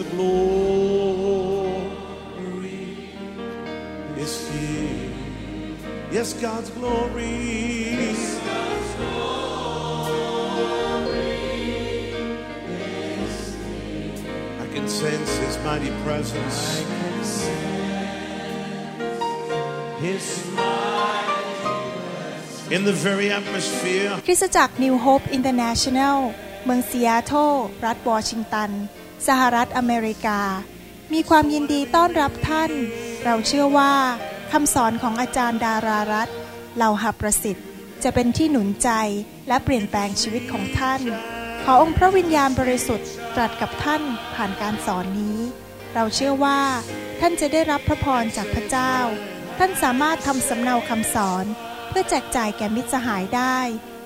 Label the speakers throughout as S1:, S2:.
S1: the glory is here. Yes, God's glory. I can sense His mighty presence. His in the very atmosphere.
S2: คริสตจักร New Hope International เมืองซีแอตเทิลรัฐวอชิงตัน สหรัฐอเมริกา มีความยินดีต้อนรับท่าน เราเชื่อว่าคำสอนของอาจารย์ดารารัตเหล่าหับประสิทธิ์ จะเป็นที่หนุนใจและเปลี่ยนแปลงชีวิตของท่าน ขอองค์พระวิญญาณบริสุทธิ์ตรัสกับท่านผ่านการสอนนี้ เราเชื่อว่า ท่านจะได้รับพระพรจากพระเจ้า ท่านสามารถทำสำเนาคำสอน เพื่อแจกจ่ายแก่มิตรสหายได้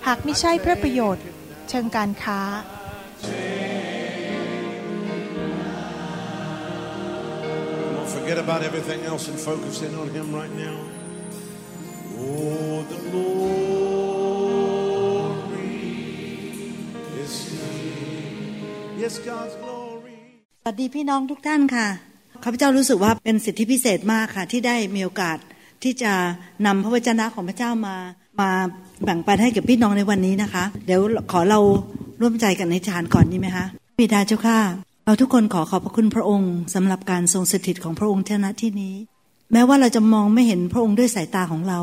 S2: หากไม่ใช่เพื่อประโยชน์ เชิงการค้า
S1: forget about everything else and focus in on Him right now. Oh, the glory is here. Yes, God's glory.
S3: สวัสดีพี่น้องทุกท่านค่ะข้าพเจ้ารู้สึกว่าเป็นสิทธิพิเศษมากค่ะ ที่ได้มีโอกาสที่จะนำพระวจนะของพระเจ้ามามาแบ่งปันให้กับพี่น้องในวันนี้นะคะ เดี๋ยวขอเราร่วมใจกันในฌานก่อนดีไหมคะบิดาเจ้าค่ะ เราทุกคนขอขอบพระคุณพระองค์สำหรับการทรงสถิตของพระองค์เท่านั้นที่นี้ แม้ว่าเราจะมองไม่เห็นพระองค์ด้วยสายตาของเรา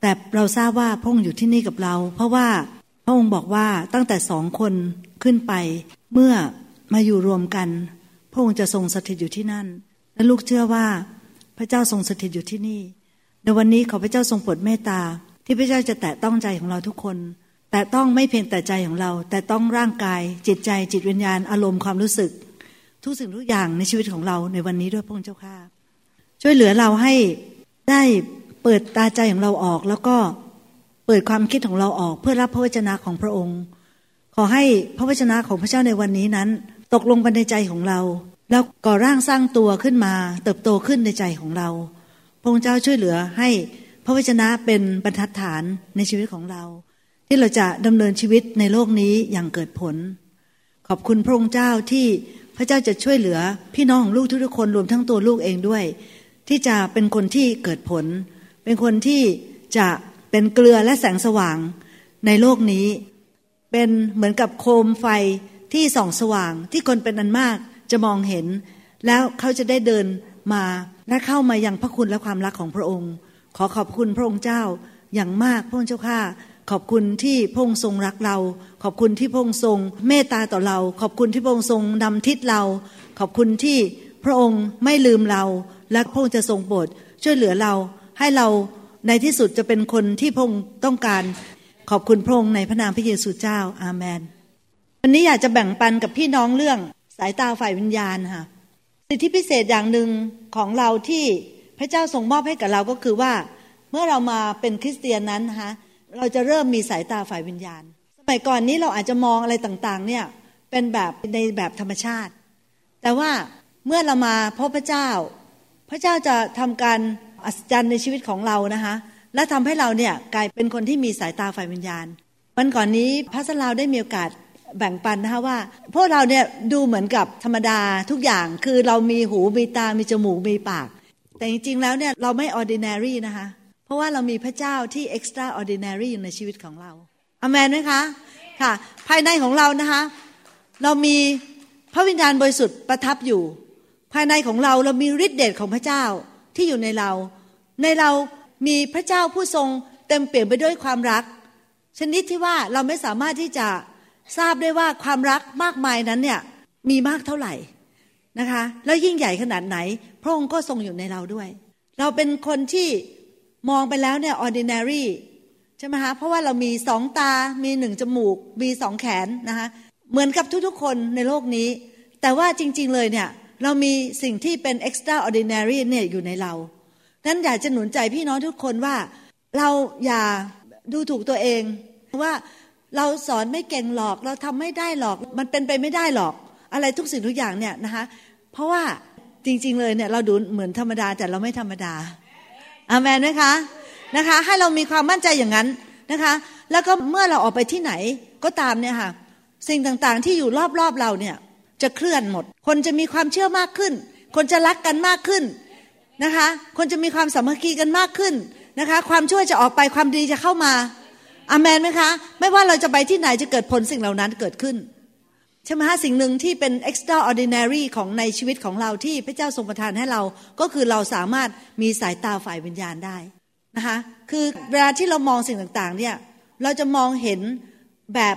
S3: แต่เราทราบว่าพระองค์อยู่ที่นี่กับเรา เพราะว่าพระองค์บอกว่าตั้งแต่สองคนขึ้นไป เมื่อมาอยู่รวมกัน พระองค์จะทรงสถิตอยู่ที่นั่น และลูกเชื่อว่าพระเจ้าทรงสถิตอยู่ที่นี่ ในวันนี้ขอพระเจ้าทรงโปรดเมตตา ที่พระเจ้าจะแตะต้องใจของเราทุกคน แต่ต้องไม่เพียงแต่ใจของเรา แต่ต้องร่างกาย จิตใจจิตวิญญาณอารมณ์ความรู้สึก ทุกสิ่งทุกอย่างในชีวิตของเราในวันนี้ด้วยพระองค์เจ้าข้าช่วยเหลือเราให้ได้เปิดตาใจของเราออก แล้วก็เปิดความคิดของเราออก เพื่อรับพระวจนะของพระองค์ ขอให้พระวจนะของพระเจ้าในวันนี้นั้น ตกลงไปในใจของเรา แล้วก่อร่างสร้างตัวขึ้นมา เติบโตขึ้นในใจของเรา พระองค์เจ้าช่วยเหลือให้พระวจนะเป็นบรรทัดฐานในชีวิตของเรา ที่เราจะดำเนินชีวิตในโลกนี้อย่างเกิดผล ขอบคุณพระองค์เจ้าที่ พระเจ้าจะช่วยเหลือพี่น้องของลูกทุกๆคนรวมทั้งตัวลูกเองด้วย ที่จะเป็นคนที่เกิดผล เป็นคนที่จะเป็นเกลือและแสงสว่างในโลกนี้ เป็นเหมือนกับโคมไฟที่ส่องสว่างที่คนเป็นอันมากจะมองเห็น แล้วเขาจะได้เดินมาและเข้ามายังพระคุณและความรักของพระองค์ ขอขอบคุณพระองค์เจ้าอย่างมากพระองค์เจ้าข้า ขอบคุณที่พระองค์ทรงรักเรา ขอบคุณที่พระองค์ทรงเมตตาต่อเรา ขอบคุณที่พระองค์ทรงนำทิศเรา ขอบคุณที่พระองค์ไม่ลืมเรา และพระองค์จะทรงโปรดช่วยเหลือเรา ให้เราในที่สุดจะเป็นคนที่พระองค์ต้องการ ขอบคุณพระองค์ในพระนามพระเยซูเจ้าอาเมนวันนี้อยากจะแบ่งปันกับพี่น้องเรื่องสายตาฝ่ายวิญญาณค่ะสิทธิพิเศษอย่างหนึ่งของเราที่พระเจ้าทรงมอบให้กับเราก็คือว่า เมื่อเรามาเป็นคริสเตียนนั้นนะคะ เราจะเริ่มมีสายตาฝ่ายวิญญาณ สมัยก่อนนี้เราอาจจะมองอะไรต่างๆ เนี่ยเป็นแบบในแบบธรรมชาติ แต่ว่าเมื่อเรามาพบพระเจ้า พระเจ้าจะทำการอัศจรรย์ในชีวิตของเรานะคะและทำให้เราเนี่ยกลายเป็นคนที่มีสายตาฝ่ายวิญญาณวันก่อนนี้พระสลาวได้มีโอกาสแบ่งปันนะคะว่า พวกเราเนี่ยดูเหมือนกับธรรมดาทุกอย่างคือเรามีหูมีตามีจมูกมีปาก แต่จริงๆแล้วเนี่ยเราไม่ ordinary นะคะ เพราะว่าเรามีพระเจ้าที่ extraordinary อยู่ในชีวิตของเราอเมนไหมคะค่ะ ภายในของเรานะคะ เรามีพระวิญญาณบริสุทธิ์ประทับอยู่ ภายในของเราเรามีฤทธิเดชของพระเจ้าที่อยู่ในเรา ในเรามีพระเจ้าผู้ทรงเต็มเปลี่ยนไปด้วยความรัก ชนิดที่ว่าเราไม่สามารถที่จะทราบได้ว่าความรักมากมายนั้นเนี่ยมีมากเท่าไหร่นะคะ แล้วยิ่งใหญ่ขนาดไหน พระองค์ก็ทรงอยู่ในเราด้วย เราเป็นคนที่ มองไปแล้วเนี่ย ordinary ใช่ไหมคะเพราะว่าเรามีสองตา มีหนึ่งจมูก มีสองแขนนะคะเหมือนกับทุกๆคนในโลกนี้ แต่ว่าจริง ๆ เลยเนี่ย เรามีสิ่งที่เป็น extraordinary เนี่ยอยู่ในเรานั้นอยากจะหนุนใจพี่น้องทุกคนว่า เราอย่าดูถูกตัวเองว่าเราสอนไม่เก่งหรอก เราทำไม่ได้หรอก มันเป็นไปไม่ได้หรอก อะไรทุกสิ่งทุกอย่างเนี่ยนะคะ เพราะว่าจริง ๆ เลยเนี่ยเราดูเหมือนธรรมดาแต่เราไม่ธรรมดา อามันไหมคะนะคะ ให้เรามีความมั่นใจอย่างนั้นนะคะ แล้วก็เมื่อเราออกไปที่ไหนก็ตามเนี่ยค่ะ สิ่งต่างๆที่อยู่รอบๆเราเนี่ยจะเคลื่อนหมด คนจะมีความเชื่อมากขึ้น คนจะรักกันมากขึ้นนะคะ คนจะมีความสามัคคีกันมากขึ้นนะคะ ความช่วยจะออกไปความดีจะเข้ามาอามนไหมคะ ไม่ว่าเราจะไปที่ไหนจะเกิดผลสิ่งเหล่านั้นเกิดขึ้น ใช่ไหมฮะสิ่งหนึ่งที่เป็น extraordinary ของในชีวิตของเราที่พระเจ้าทรงประทานให้เรา ก็คือเราสามารถมีสายตาฝ่ายวิญญาณได้นะคะคือเวลาที่เรามองสิ่งต่างๆเนี่ยเราจะมองเห็นแบบ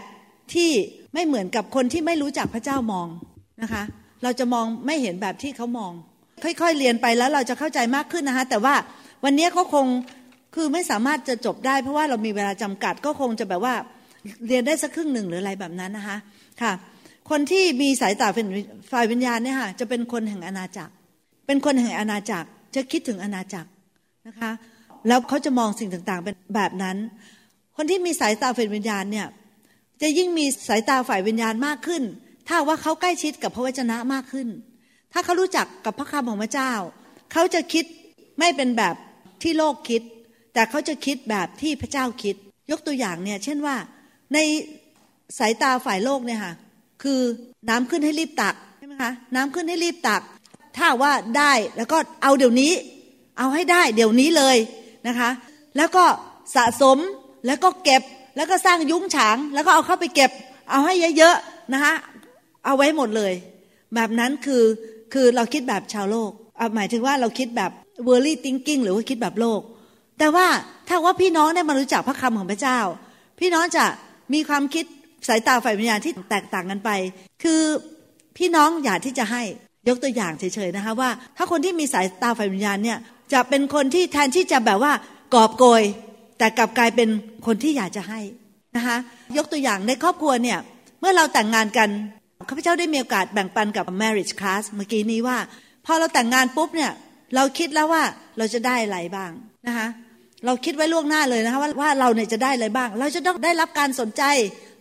S3: ที่ไม่เหมือนกับคนที่ไม่รู้จักพระเจ้ามองนะคะ เราจะมองไม่เห็นแบบที่เขามอง ค่อยๆเรียนไปแล้วเราจะเข้าใจมากขึ้นนะคะ แต่ว่าวันนี้เขาคงคือไม่สามารถจะจบได้ เพราะว่าเรามีเวลาจำกัดก็คงจะแบบว่าเรียนได้สักครึ่งหนึ่งหรืออะไรแบบนั้นนะคะค่ะ คนที่มีสายตาฝ่ายวิญญาณเนี่ยค่ะจะเป็นคนแห่งอาณาจักร เป็นคนแห่งอาณาจักร จะคิดถึงอาณาจักรนะคะ แล้วเขาจะมองสิ่งต่างๆเป็นแบบนั้น คนที่มีสายตาฝ่ายวิญญาณเนี่ยจะยิ่งมีสายตาฝ่ายวิญญาณมากขึ้น ถ้าว่าเขาใกล้ชิดกับพระวจนะมากขึ้น ถ้าเขารู้จักกับพระคำของพระเจ้า เขาจะคิดไม่เป็นแบบที่โลกคิด แต่เขาจะคิดแบบที่พระเจ้าคิด ยกตัวอย่างเนี่ยเช่นว่าในสายตาฝ่ายโลกเนี่ยค่ะ คือน้ำขึ้นให้รีบตักใช่ไหมคะน้ำขึ้นให้รีบตัก ถ้าว่าได้แล้วก็เอาเดี๋ยวนี้ เอาให้ได้เดี๋ยวนี้เลยนะคะ แล้วก็สะสมแล้วก็เก็บแล้วก็สร้างยุ้งฉาง แล้วก็เอาเข้าไปเก็บ เอาให้เยอะๆนะคะเอาไว้หมดเลย แบบนั้นคือคือเราคิดแบบชาวโลกหมายถึงว่าเราคิดแบบ worldly thinking หรือว่าคิดแบบโลก แต่ว่าถ้าว่าพี่น้องได้มารู้จักพระคำของพระเจ้า พี่น้องจะมีความคิด สายตาฝ่ายวิญญาณที่แตกต่างกันไป คือพี่น้องอยากที่จะให้ยกตัวอย่างเฉยๆนะคะว่า ถ้าคนที่มีสายตาฝ่ายวิญญาณเนี่ยจะเป็นคนที่แทนที่จะแบบว่ากอบโกย แต่กลับกลายเป็นคนที่อยากจะให้นะคะยกตัวอย่างในครอบครัวเนี่ยเมื่อเราแต่งงานกันข้าพเจ้าได้มีโอกาสแบ่งปันกับ marriage class เมื่อกี้นี้ว่า พอเราแต่งงานปุ๊บเนี่ยเราคิดแล้วว่าเราจะได้อะไรบ้างนะคะเราคิดไว้ล่วงหน้าเลยนะคะว่าว่าเราเนี่ยจะได้อะไรบ้าง เราจะต้องได้รับการสนใจ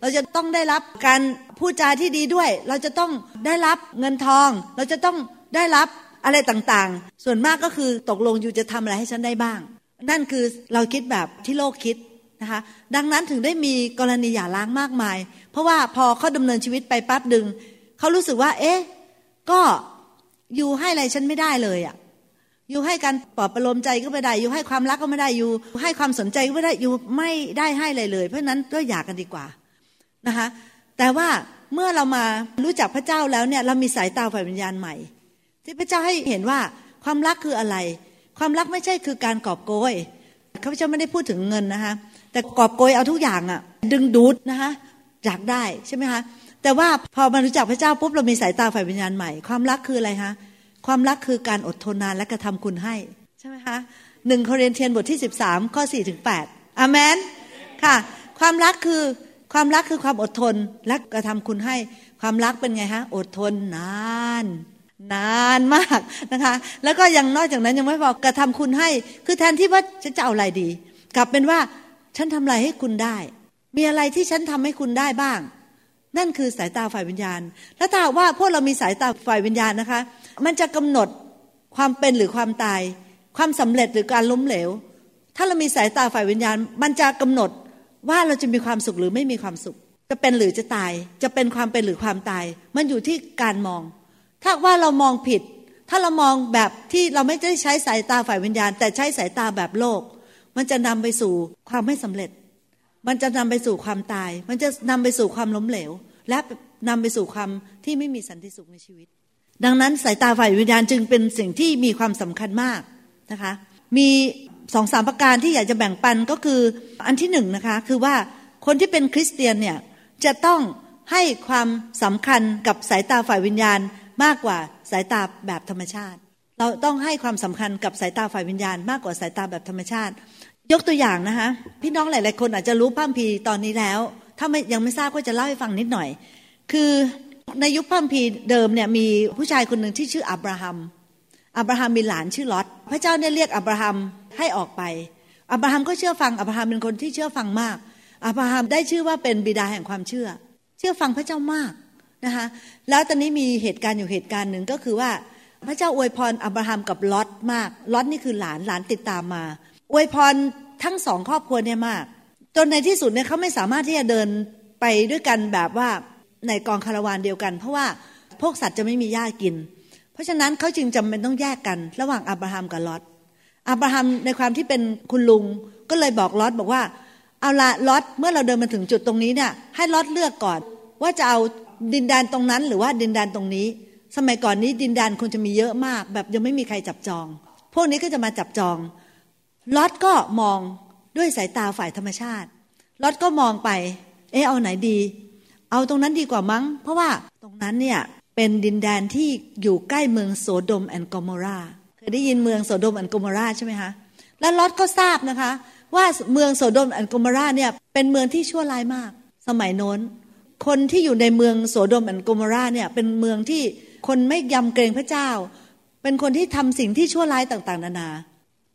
S3: เราจะต้องได้รับการพูดจาที่ดีด้วย เราจะต้องได้รับเงินทอง เราจะต้องได้รับอะไรต่างๆ ส่วนมากก็คือตกลงอยู่จะทำอะไรให้ฉันได้บ้าง นั่นคือเราคิดแบบที่โลกคิดนะคะ ดังนั้นถึงได้มีกรณีหย่าร้างมากมาย เพราะว่าพอเขาดำเนินชีวิตไปปั๊บดึงเขารู้สึกว่า เอ๊ะ ก็อยู่ให้อะไรฉันไม่ได้เลยอะ่ะอยู่ให้การปลอบประโลมใจก็ไม่ได้อยู่ให้ความรักก็ไม่ได้อยู่ให้ความสนใจก็ไม่ได้อยู่ไม่ได้ให้อะไรเลย เพราะนั้นก็อยากกันดีกว่า นะคะแต่ว่าเมื่อเรามารู้จักพระเจ้าแล้วเนี่ยเรามีสายตาฝ่ายวิญญาณใหม่ ที่พระเจ้าให้เห็นว่าความรักคืออะไร ความรักไม่ใช่คือการกอบโกยข้าพเจ้าไม่ได้พูดถึงเงินนะคะแต่กอบโกยเอาทุกอย่างอะดึงดูดนะคะอยากได้ใช่ไหมคะแต่ว่าพอมารู้จักพระเจ้าปุ๊บเรามีสายตาฝ่ายวิญญาณใหม่ ความรักคืออะไรคะความรักคือการอดทนนานและกระทำคุณให้ใช่ไหมคะหนึ่งโครินเทียนบทที่สิบสามข้อสี่ถึงแปดอเมนค่ะ ความรักคือ ความรักคือความอดทนและกระทำคุณให้ ความรักเป็นไงฮะ อดทนนาน นานมากนะคะ แล้วก็ยังนอกจากนั้นยังไม่พอกระทำคุณให้ คือแทนที่ว่าฉันจะเอาอะไรดี กลับเป็นว่าฉันทำอะไรให้คุณได้ มีอะไรที่ฉันทำให้คุณได้บ้าง นั่นคือสายตาฝ่ายวิญญาณ แล้วถ้าว่าพวกเรามีสายตาฝ่ายวิญญาณนะคะ มันจะกำหนดความเป็นหรือความตาย ความสำเร็จหรือการล้มเหลว ถ้าเรามีสายตาฝ่ายวิญญาณ มันจะกำหนด ว่าเราจะมีความสุขหรือไม่มีความสุข จะเป็นหรือจะตาย จะเป็นความเป็นหรือความตาย มันอยู่ที่การมอง ถ้าว่าเรามองผิด ถ้าเรามองแบบที่เราไม่ได้ใช้สายตาฝ่ายวิญญาณ แต่ใช้สายตาแบบโลก มันจะนำไปสู่ความไม่สำเร็จ มันจะนำไปสู่ความตาย มันจะนำไปสู่ความล้มเหลว และนำไปสู่ความที่ไม่มีสันติสุขในชีวิต ดังนั้นสายตาฝ่ายวิญญาณจึงเป็นสิ่งที่มีความสำคัญมากนะคะ มี สองสามประการที่อยากจะแบ่งปันก็คืออันที่หนึ่งนะคะ คือว่าคนที่เป็นคริสเตียนเนี่ยจะต้องให้ความสำคัญกับสายตาฝ่ายวิญญาณมากกว่าสายตาแบบธรรมชาติ เราต้องให้ความสำคัญกับสายตาฝ่ายวิญญาณ มากกว่าสายตาแบบธรรมชาติ ยกตัวอย่างนะคะพี่น้องหลาย ๆ คนอาจจะรู้พัมพีตอนนี้แล้ว ถ้าไม่ยังไม่ทราบก็จะเล่าให้ฟังนิดหน่อย คือในยุคพัมพีเดิมเนี่ยมีผู้ชายคนหนึ่งที่ชื่ออับราฮัม อับราฮัมมีหลานชื่อลอตพระเจ้าเนี่ยเรียกอับราฮัมให้ออกไป อับราฮัมก็เชื่อฟังอับราฮัมเป็นคนที่เชื่อฟังมาก อับราฮัมได้ชื่อว่าเป็นบิดาแห่งความเชื่อ เชื่อฟังพระเจ้ามากนะคะแล้วตอนนี้มีเหตุการณ์อยู่เหตุการณ์หนึ่งก็คือว่า พระเจ้าอวยพรอับราฮัมกับลอตมากลอตนี่คือหลานหลานติดตามมาอวยพรทั้งสองครอบครัวเนี่ยมากจนในที่สุดเนี่ยเขาไม่สามารถที่จะเดินไปด้วยกันแบบว่าในกองคาราวานเดียวกัน เพราะว่าพวกสัตว์จะไม่มีหญ้ากิน เพราะฉะนั้นเขาจึงจำเป็นต้องแยกกัน ระหว่างอับราฮัมกับลอตอับราฮัมในความที่เป็นคุณลุงก็เลยบอกลอตบอกว่าเอาละลอตเมื่อเราเดินมาถึงจุดตรงนี้เนี่ยให้ลอตเลือกก่อน ว่าจะเอาดินแดนตรงนั้นหรือว่าดินแดนตรงนี้ สมัยก่อนนี้ดินแดนคงจะมีเยอะมาก แบบยังไม่มีใครจับจอง พวกนี้ก็จะมาจับจองลอตก็มองด้วยสายตาฝ่ายธรรมชาติลอตก็มองไป เออเอาไหนดี เอาตรงนั้นดีกว่ามั้ง เพราะว่าตรงนั้นเนี่ย เป็นดินแดนที่อยู่ใกล้เมืองโสโดมแอนกอมอราเคยได้ยินเมืองโสโดมแอนกอมอราใช่ไหมคะแล้วลอตก็ทราบนะคะ ว่าเมืองโสโดมแอนกอมอราเนี่ยเป็นเมืองที่ชั่วร้ายมาก สมัยโน้น คนที่อยู่ในเมืองโสโดมแอนกอมอราเนี่ยเป็นเมืองที่คนไม่ยำเกรงพระเจ้า เป็นคนที่ทำสิ่งที่ชั่วร้ายต่างๆ นานา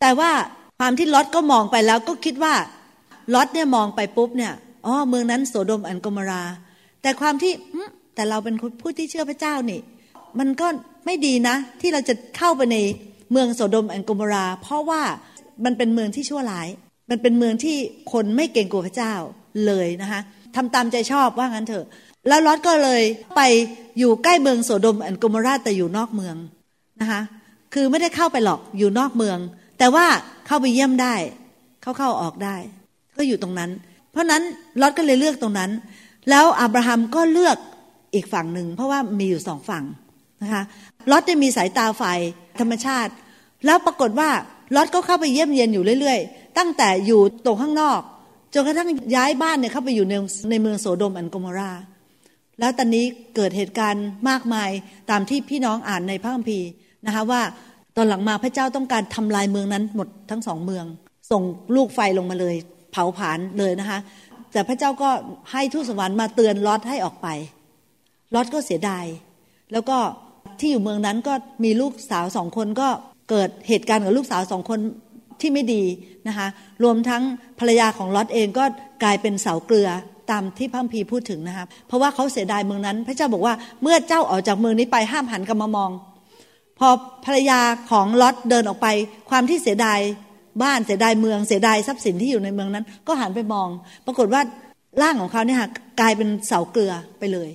S3: แต่ว่าความที่ลอตก็มองไปแล้วก็คิดว่าลอตเนี่ยมองไปปุ๊บเนี่ยอ๋อเมืองนั้นโสโดมแอนกอมอรา แต่ความที่ แต่เราเป็นผู้ที่เชื่อพระเจ้านี่ มันก็ไม่ดีนะ ที่เราจะเข้าไปในเมืองโสโดมแอนกมรา เพราะว่ามันเป็นเมืองที่ชั่วร้าย มันเป็นเมืองที่คนไม่เกรงกลัวพระเจ้าเลยนะคะทำตามใจชอบว่างั้นเถอะ แล้วลอตก็เลยไปอยู่ใกล้เมืองโสโดมแอนกมราแต่อยู่นอกเมืองนะคะคือไม่ได้เข้าไปหรอกอยู่นอกเมือง แต่ว่าเข้าไปเยี่ยมได้ เข้าเข้าออกได้ ก็อยู่ตรงนั้น เพราะนั้นลอตก็เลยเลือกตรงนั้น แล้วอับราฮัมก็เลือก อีกฝั่งหนึ่ง เพราะว่ามีอยู่สองฝั่งนะคะลอตได้มีสายตาฝ่ายธรรมชาติ แล้วปรากฏว่าลอตก็เข้าไปเยี่ยมเยียนอยู่เรื่อยๆ ตั้งแต่อยู่ตรงข้างนอกจนกระทั่งย้ายบ้านเนี่ยเข้าไปอยู่ในในเมืองโสโดมแอนโกมรา แล้วตอนนี้เกิดเหตุการณ์มากมายตามที่พี่น้องอ่านในพระคัมภีร์นะคะว่าตอนหลังมาพระเจ้าต้องการทำลายเมืองนั้นหมดทั้งสองเมือง ส่งลูกไฟลงมาเลย เผาผลาญเลยนะคะแต่พระเจ้าก็ให้ทูตสวรรค์มาเตือนลอตให้ออกไป ลอตก็เสียดาย แล้วก็ที่อยู่เมืองนั้นก็มีลูกสาวสองคนก็เกิดเหตุการณ์กับลูกสาวสองคนที่ไม่ดีนะคะรวมทั้งภรรยาของลอตเองก็กลายเป็นเสาเกลือตามที่พระพีพูดถึงนะคะเพราะว่าเขาเสียดายเมืองนั้น พระเจ้าบอกว่าเมื่อเจ้าออกจากเมืองนี้ไปห้ามหันกลับมามอง พอภรรยาของลอตเดินออกไป ความที่เสียดายบ้านเสียดายเมืองเสียดายทรัพย์สินที่อยู่ในเมืองนั้น ก็หันไปมอง ปรากฏว่าร่างของเขาเนี่ยกลายเป็นเสาเกลือไปเลย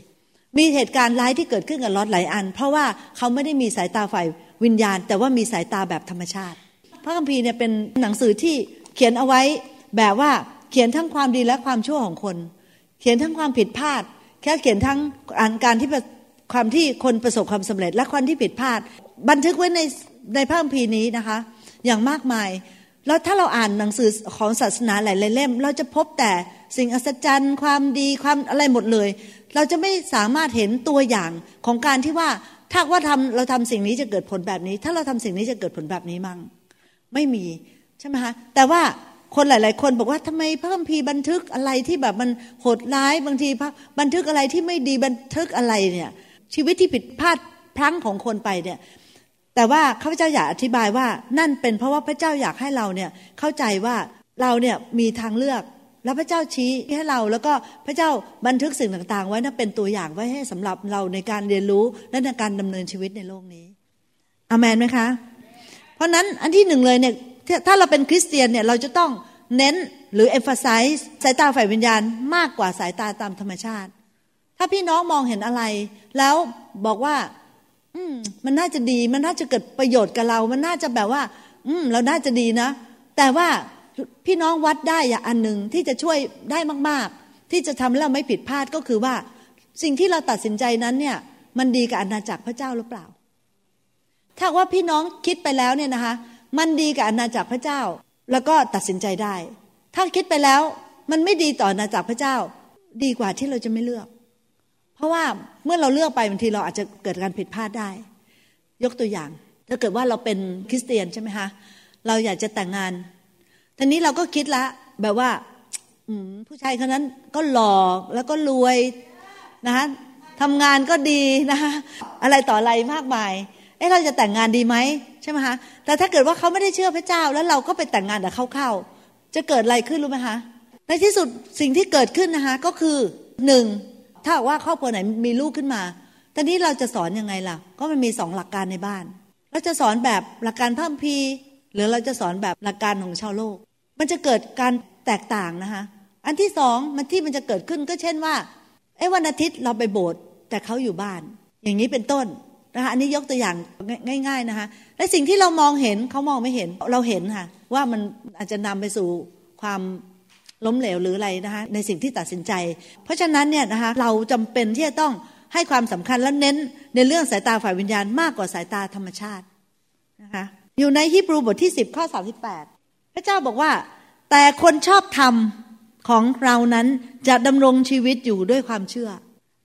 S3: มีเหตุการณ์ร้ายที่เกิดขึ้นกับลอตหลายอัน เพราะว่าเขาไม่ได้มีสายตาฝ่ายวิญญาณ แต่ว่ามีสายตาแบบธรรมชาติ พระคัมภีร์เนี่ยเป็นหนังสือที่เขียนเอาไว้แบบว่าเขียนทั้งความดีและความชั่วของคน เขียนทั้งความผิดพลาด แค่เขียนทั้งการที่ความที่คนประสบความสำเร็จ และความที่ผิดพลาด บันทึกไว้ในในพระคัมภีร์นี้นะคะ อย่างมากมายแล้วถ้าเราอ่านหนังสือของศาสนาหลายๆเล่ม เราจะพบแต่สิ่งอัศจรรย์ ความดีความอะไรหมดเลย เราจะไม่สามารถเห็นตัวอย่างของการที่ว่าถ้าว่าทำเราทำสิ่งนี้จะเกิดผลแบบนี้ ถ้าเราทำสิ่งนี้จะเกิดผลแบบนี้มั่ง ไม่มีใช่ไหมคะแต่ว่าคนหลาย ๆ คนบอกว่าทำไมพระคัมภีร์บันทึกอะไรที่แบบมันโหดร้ายบางทีพระบันทึกอะไรที่ไม่ดีบันทึกอะไรเนี่ย ชีวิตที่ผิดพลาดพลั้งของคนไปเนี่ย แต่ว่าข้าพเจ้าอยากอธิบายว่านั่นเป็นเพราะว่าพระเจ้าอยากให้เราเนี่ยเข้าใจว่าเราเนี่ยมีทางเลือก แล้วพระเจ้าชี้ให้เราแล้วก็พระเจ้าบันทึกสิ่งต่าง ๆ ไว้นั่นเป็นตัวอย่างไว้ให้สำหรับเราในการเรียนรู้และในการดำเนินชีวิตในโลกนี้อเมนไหมคะ เพราะนั้นอันที่หนึ่งเลยเนี่ยถ้าเราเป็นคริสเตียนเนี่ยเราจะต้องเน้นหรือ emphasize สายตาฝ่ายวิญญาณมากกว่าสายตาตามธรรมชาติ ถ้าพี่น้องมองเห็นอะไร แล้วบอกว่า อืมมันน่าจะดี มันน่าจะเกิดประโยชน์กับเรา มันน่าจะแบบว่า อืม เราน่าจะดีนะ แต่ว่า พี่น้องวัดได้อย่างอันหนึ่งที่จะช่วยได้มาก ๆ ที่จะทำให้เราไม่ผิดพลาดก็คือว่า สิ่งที่เราตัดสินใจนั้นเนี่ยมันดีกับอาณาจักรพระเจ้าหรือเปล่า ถ้าว่าพี่น้องคิดไปแล้วเนี่ยนะคะ มันดีกับอาณาจักรพระเจ้า แล้วก็ตัดสินใจได้ ถ้าคิดไปแล้วมันไม่ดีต่ออาณาจักรพระเจ้า ดีกว่าที่เราจะไม่เลือก เพราะว่าเมื่อเราเลือกไปบางทีเราอาจจะเกิดการผิดพลาดได้ ยกตัวอย่าง ถ้าเกิดว่าเราเป็นคริสเตียนใช่ไหมคะเราอยากจะแต่งงาน ทีนี้เราก็คิดละ แบบว่าผู้ชายคนนั้นก็หล่อแล้วก็รวยนะคะทำงานก็ดีนะคะอะไรต่ออะไรมากมาย เอ๊ะเราจะแต่งงานดีไหมใช่ไหมคะแต่ถ้าเกิดว่าเขาไม่ได้เชื่อพระเจ้า แล้วเราก็ไปแต่งงานแต่เขาเข้า จะเกิดอะไรขึ้นรู้ไหมคะในที่สุดสิ่งที่เกิดขึ้นนะคะก็คือหนึ่งถ้าว่าครอบครัวไหนมีลูกขึ้นมาตอนนี้เราจะสอนยังไงล่ะ ก็มันมีสองหลักการในบ้าน เราจะสอนแบบหลักการพิ่มพี หรือเราจะสอนแบบหลักการของชาวโลก มันจะเกิดการแตกต่างนะคะ อันที่สองมันที่มันจะเกิดขึ้นก็เช่นว่าไอ้วันอาทิตย์เราไปโบสถ์แต่เขาอยู่บ้าน อย่างนี้เป็นต้นนะคะอันนี้ยกตัวอย่างง่าย ๆนะคะ และสิ่งที่เรามองเห็นเขามองไม่เห็นเราเห็นค่ะ ว่ามันอาจจะนำไปสู่ความล้มเหลวหรืออะไรนะคะในสิ่งที่ตัดสินใจ เพราะฉะนั้นเนี่ยนะคะเราจำเป็นที่จะต้องให้ความสำคัญและเน้นในเรื่องสายตาฝ่ายวิญญาณมากกว่าสายตาธรรมชาตินะคะ อยู่ในฮีบรูบทที่ 10 ข้อ 38 พระเจ้าบอกว่า แต่คนชอบธรรมของเรานั้นจะดำรงชีวิตอยู่ด้วยความเชื่อ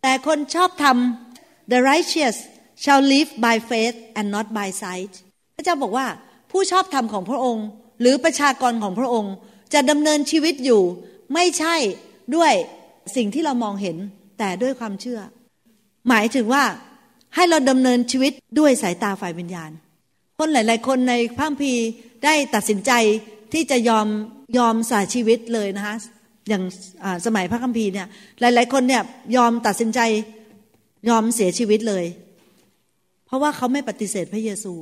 S3: แต่คนชอบธรรม the righteous shall live by faith and not by sight พระเจ้าบอกว่าผู้ชอบธรรมของพระองค์ หรือประชากรของพระองค์ จะดำเนินชีวิตอยู่ ไม่ใช่ด้วยสิ่งที่เรามองเห็นแต่ด้วยความเชื่อ หมายถึงว่าให้เราดำเนินชีวิตด้วยสายตาฝ่ายวิญญาณ คนหลาย ๆ คนในพระพีได้ตัดสินใจที่จะยอมยอมสาชีวิตเลยนะคะอย่างสมัยพระคัมภีร์เนี่ยหลาย ๆ คนเนี่ยยอมตัดสินใจยอมเสียชีวิตเลย เพราะว่าเขาไม่ปฏิเสธพระเยซู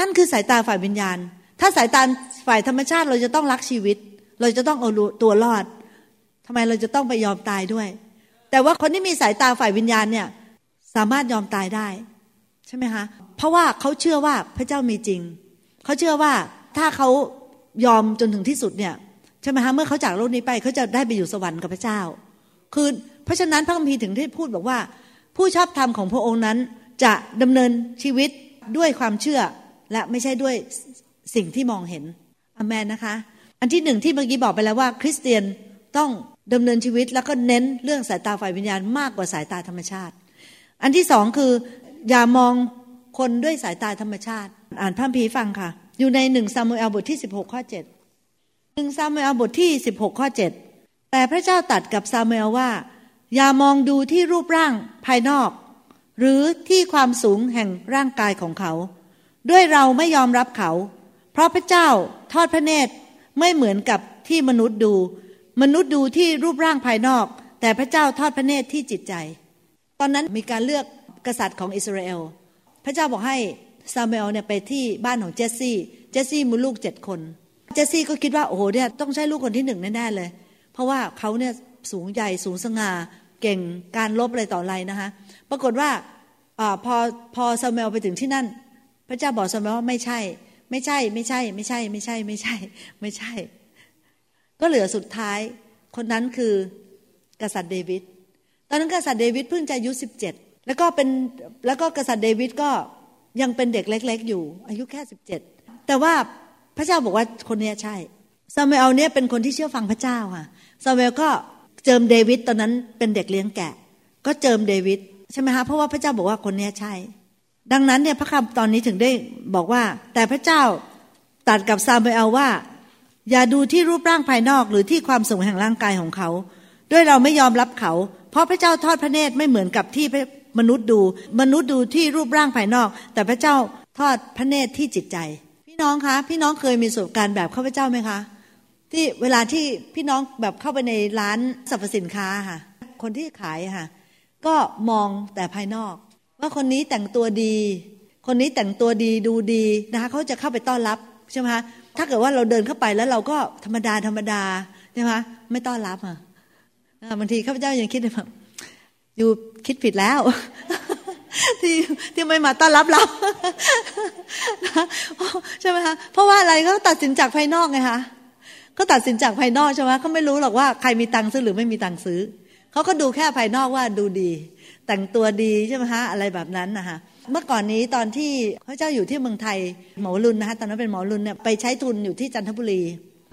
S3: นั่นคือสายตาฝ่ายวิญญาณ ถ้าสายตาฝ่ายธรรมชาติเราจะต้องรักชีวิต เราจะต้องเอาตัวรอดทำไมเราจะต้องไปยอมตายด้วย แต่ว่าคนที่มีสายตาฝ่ายวิญญาณเนี่ยสามารถยอมตายได้ ใช่ไหมคะเพราะว่าเขาเชื่อว่าพระเจ้ามีจริง เขาเชื่อว่าถ้าเขายอมจนถึงที่สุดเนี่ยใช่ไหมคะเมื่อเขาจากโลกนี้ไปเขาจะได้ไปอยู่สวรรค์กับพระเจ้า คือเพราะฉะนั้นพระคัมภีร์ถึงได้พูดบอกว่า ผู้ชอบธรรมของพระองค์นั้นจะดำเนินชีวิตด้วยความเชื่อและไม่ใช่ด้วยสิ่งที่มองเห็นอเมนนะคะ อันที่หนึ่งที่เมื่อกี้บอกไปแล้วว่า คริสเตียนต้องดำเนินชีวิตแล้วก็เน้นเรื่องสายตาฝ่ายวิญญาณมากกว่าสายตาธรรมชาติ อันที่สองคือ อย่ามองคนด้วยสายตาธรรมชาติ อ่านพระพีฟังค่ะ อยู่ในหนึ่งซามูเอลบทที่สิบหกข้อเจ็ดหนึ่งซามูเอลบทที่สิบหกข้อเจ็ดแต่พระเจ้าตัดกับซามูเอลว่า อย่ามองดูที่รูปร่างภายนอก หรือที่ความสูงแห่งร่างกายของเขา ด้วยเราไม่ยอมรับเขา เพราะพระเจ้าทอดพระเนตรไม่เหมือนกับที่มนุษย์ดู มนุษย์ดูที่รูปร่างภายนอก แต่พระเจ้าทอดพระเนตรที่จิตใจ ตอนนั้นมีการเลือก กษัตริย์ของอิสราเอล พระเจ้าบอกให้ซามูเอลเนี่ยไปที่บ้านของเจสซี่ เจสซี่มีลูกเจ็ดคน เจสซี่ก็คิดว่าโอ้โหเนี่ยต้องใช่ลูกคนที่หนึ่งแน่ๆเลย เพราะว่าเขาเนี่ยสูงใหญ่สูงสง่าเก่งการลบอะไรต่ออะไรนะคะปรากฏว่าอพอพอซามูเอลไปถึงที่นั่น พระเจ้าบอกซามูเอลว่าไม่ใช่ ไม่ใช่ไม่ใช่ ไม่ใช่ ไม่ใช่ ไม่ใช่ ไม่ใช่ ก็เหลือสุดท้าย คนนั้นคือกษัตริย์เดวิดตอนนั้นกษัตริย์เดวิดเพิ่งจะอายุสิบเจ็ด แล้วก็เป็นแล้วก็กษัตริย์เดวิดก็ยังเป็นเด็กเล็ก ๆ อยู่ อายุแค่สิบเจ็ดแต่ว่าพระเจ้าบอกว่าคนนี้ใช่ซามูเอลเนี่ยเป็นคนที่เชื่อฟังพระเจ้าค่ะซามูเอลก็เจิมเดวิดตอนนั้นเป็นเด็กเลี้ยงแกะ ก็เจิมเดวิดใช่ไหมคะเพราะว่าพระเจ้าบอกว่าคนนี้ใช่ ดังนั้นเนี่ยพระคำตอนนี้ถึงได้บอกว่า แต่พระเจ้าตัดกับซามูเอลว่า อย่าดูที่รูปร่างภายนอกหรือที่ความสูงแห่งร่างกายของเขา ด้วยเราไม่ยอมรับเขา เพราะพระเจ้าทอดพระเนตรไม่เหมือนกับที่ มนุษย์ดู มนุษย์ดูที่รูปร่างภายนอก แต่พระเจ้าทอดพระเนตรที่จิตใจ พี่น้องคะ พี่น้องเคยมีประสบการณ์แบบข้าพเจ้าไหมคะ ที่เวลาที่พี่น้องแบบเข้าไปในร้านสรรพสินค้าค่ะ คนที่ขายค่ะ ก็มองแต่ภายนอก ว่าคนนี้แต่งตัวดี คนนี้แต่งตัวดีดูดีนะคะเขาจะเข้าไปต้อนรับใช่ไหมคะถ้าเกิดว่าเราเดินเข้าไปแล้วเราก็ธรรมดาธรรมดาใช่ไหมไม่ต้อนรับอะบางทีข้าพเจ้ายังคิดแบบ อยู่คิดผิดแล้ว ที่ที่ไม่มาต้อนรับเราใช่ไหมคะเพราะว่าอะไรก็ตัดสินจากภายนอกไงคะก็ตัดสินจากภายนอกใช่ไหมเขาไม่รู้หรอกว่าใครมีตังค์ซื้อหรือไม่มีตังค์ซื้อเขาก็ดูแค่ภายนอกว่าดูดี แต่งตัวดีใช่ไหมฮะอะไรแบบนั้นนะคะเมื่อก่อนนี้ตอนที่พระเจ้าอยู่ที่เมืองไทยหมอรุนนะคะตอนนั้นเป็นหมอรุนเนี่ยไปใช้ทุนอยู่ที่จันทบุรี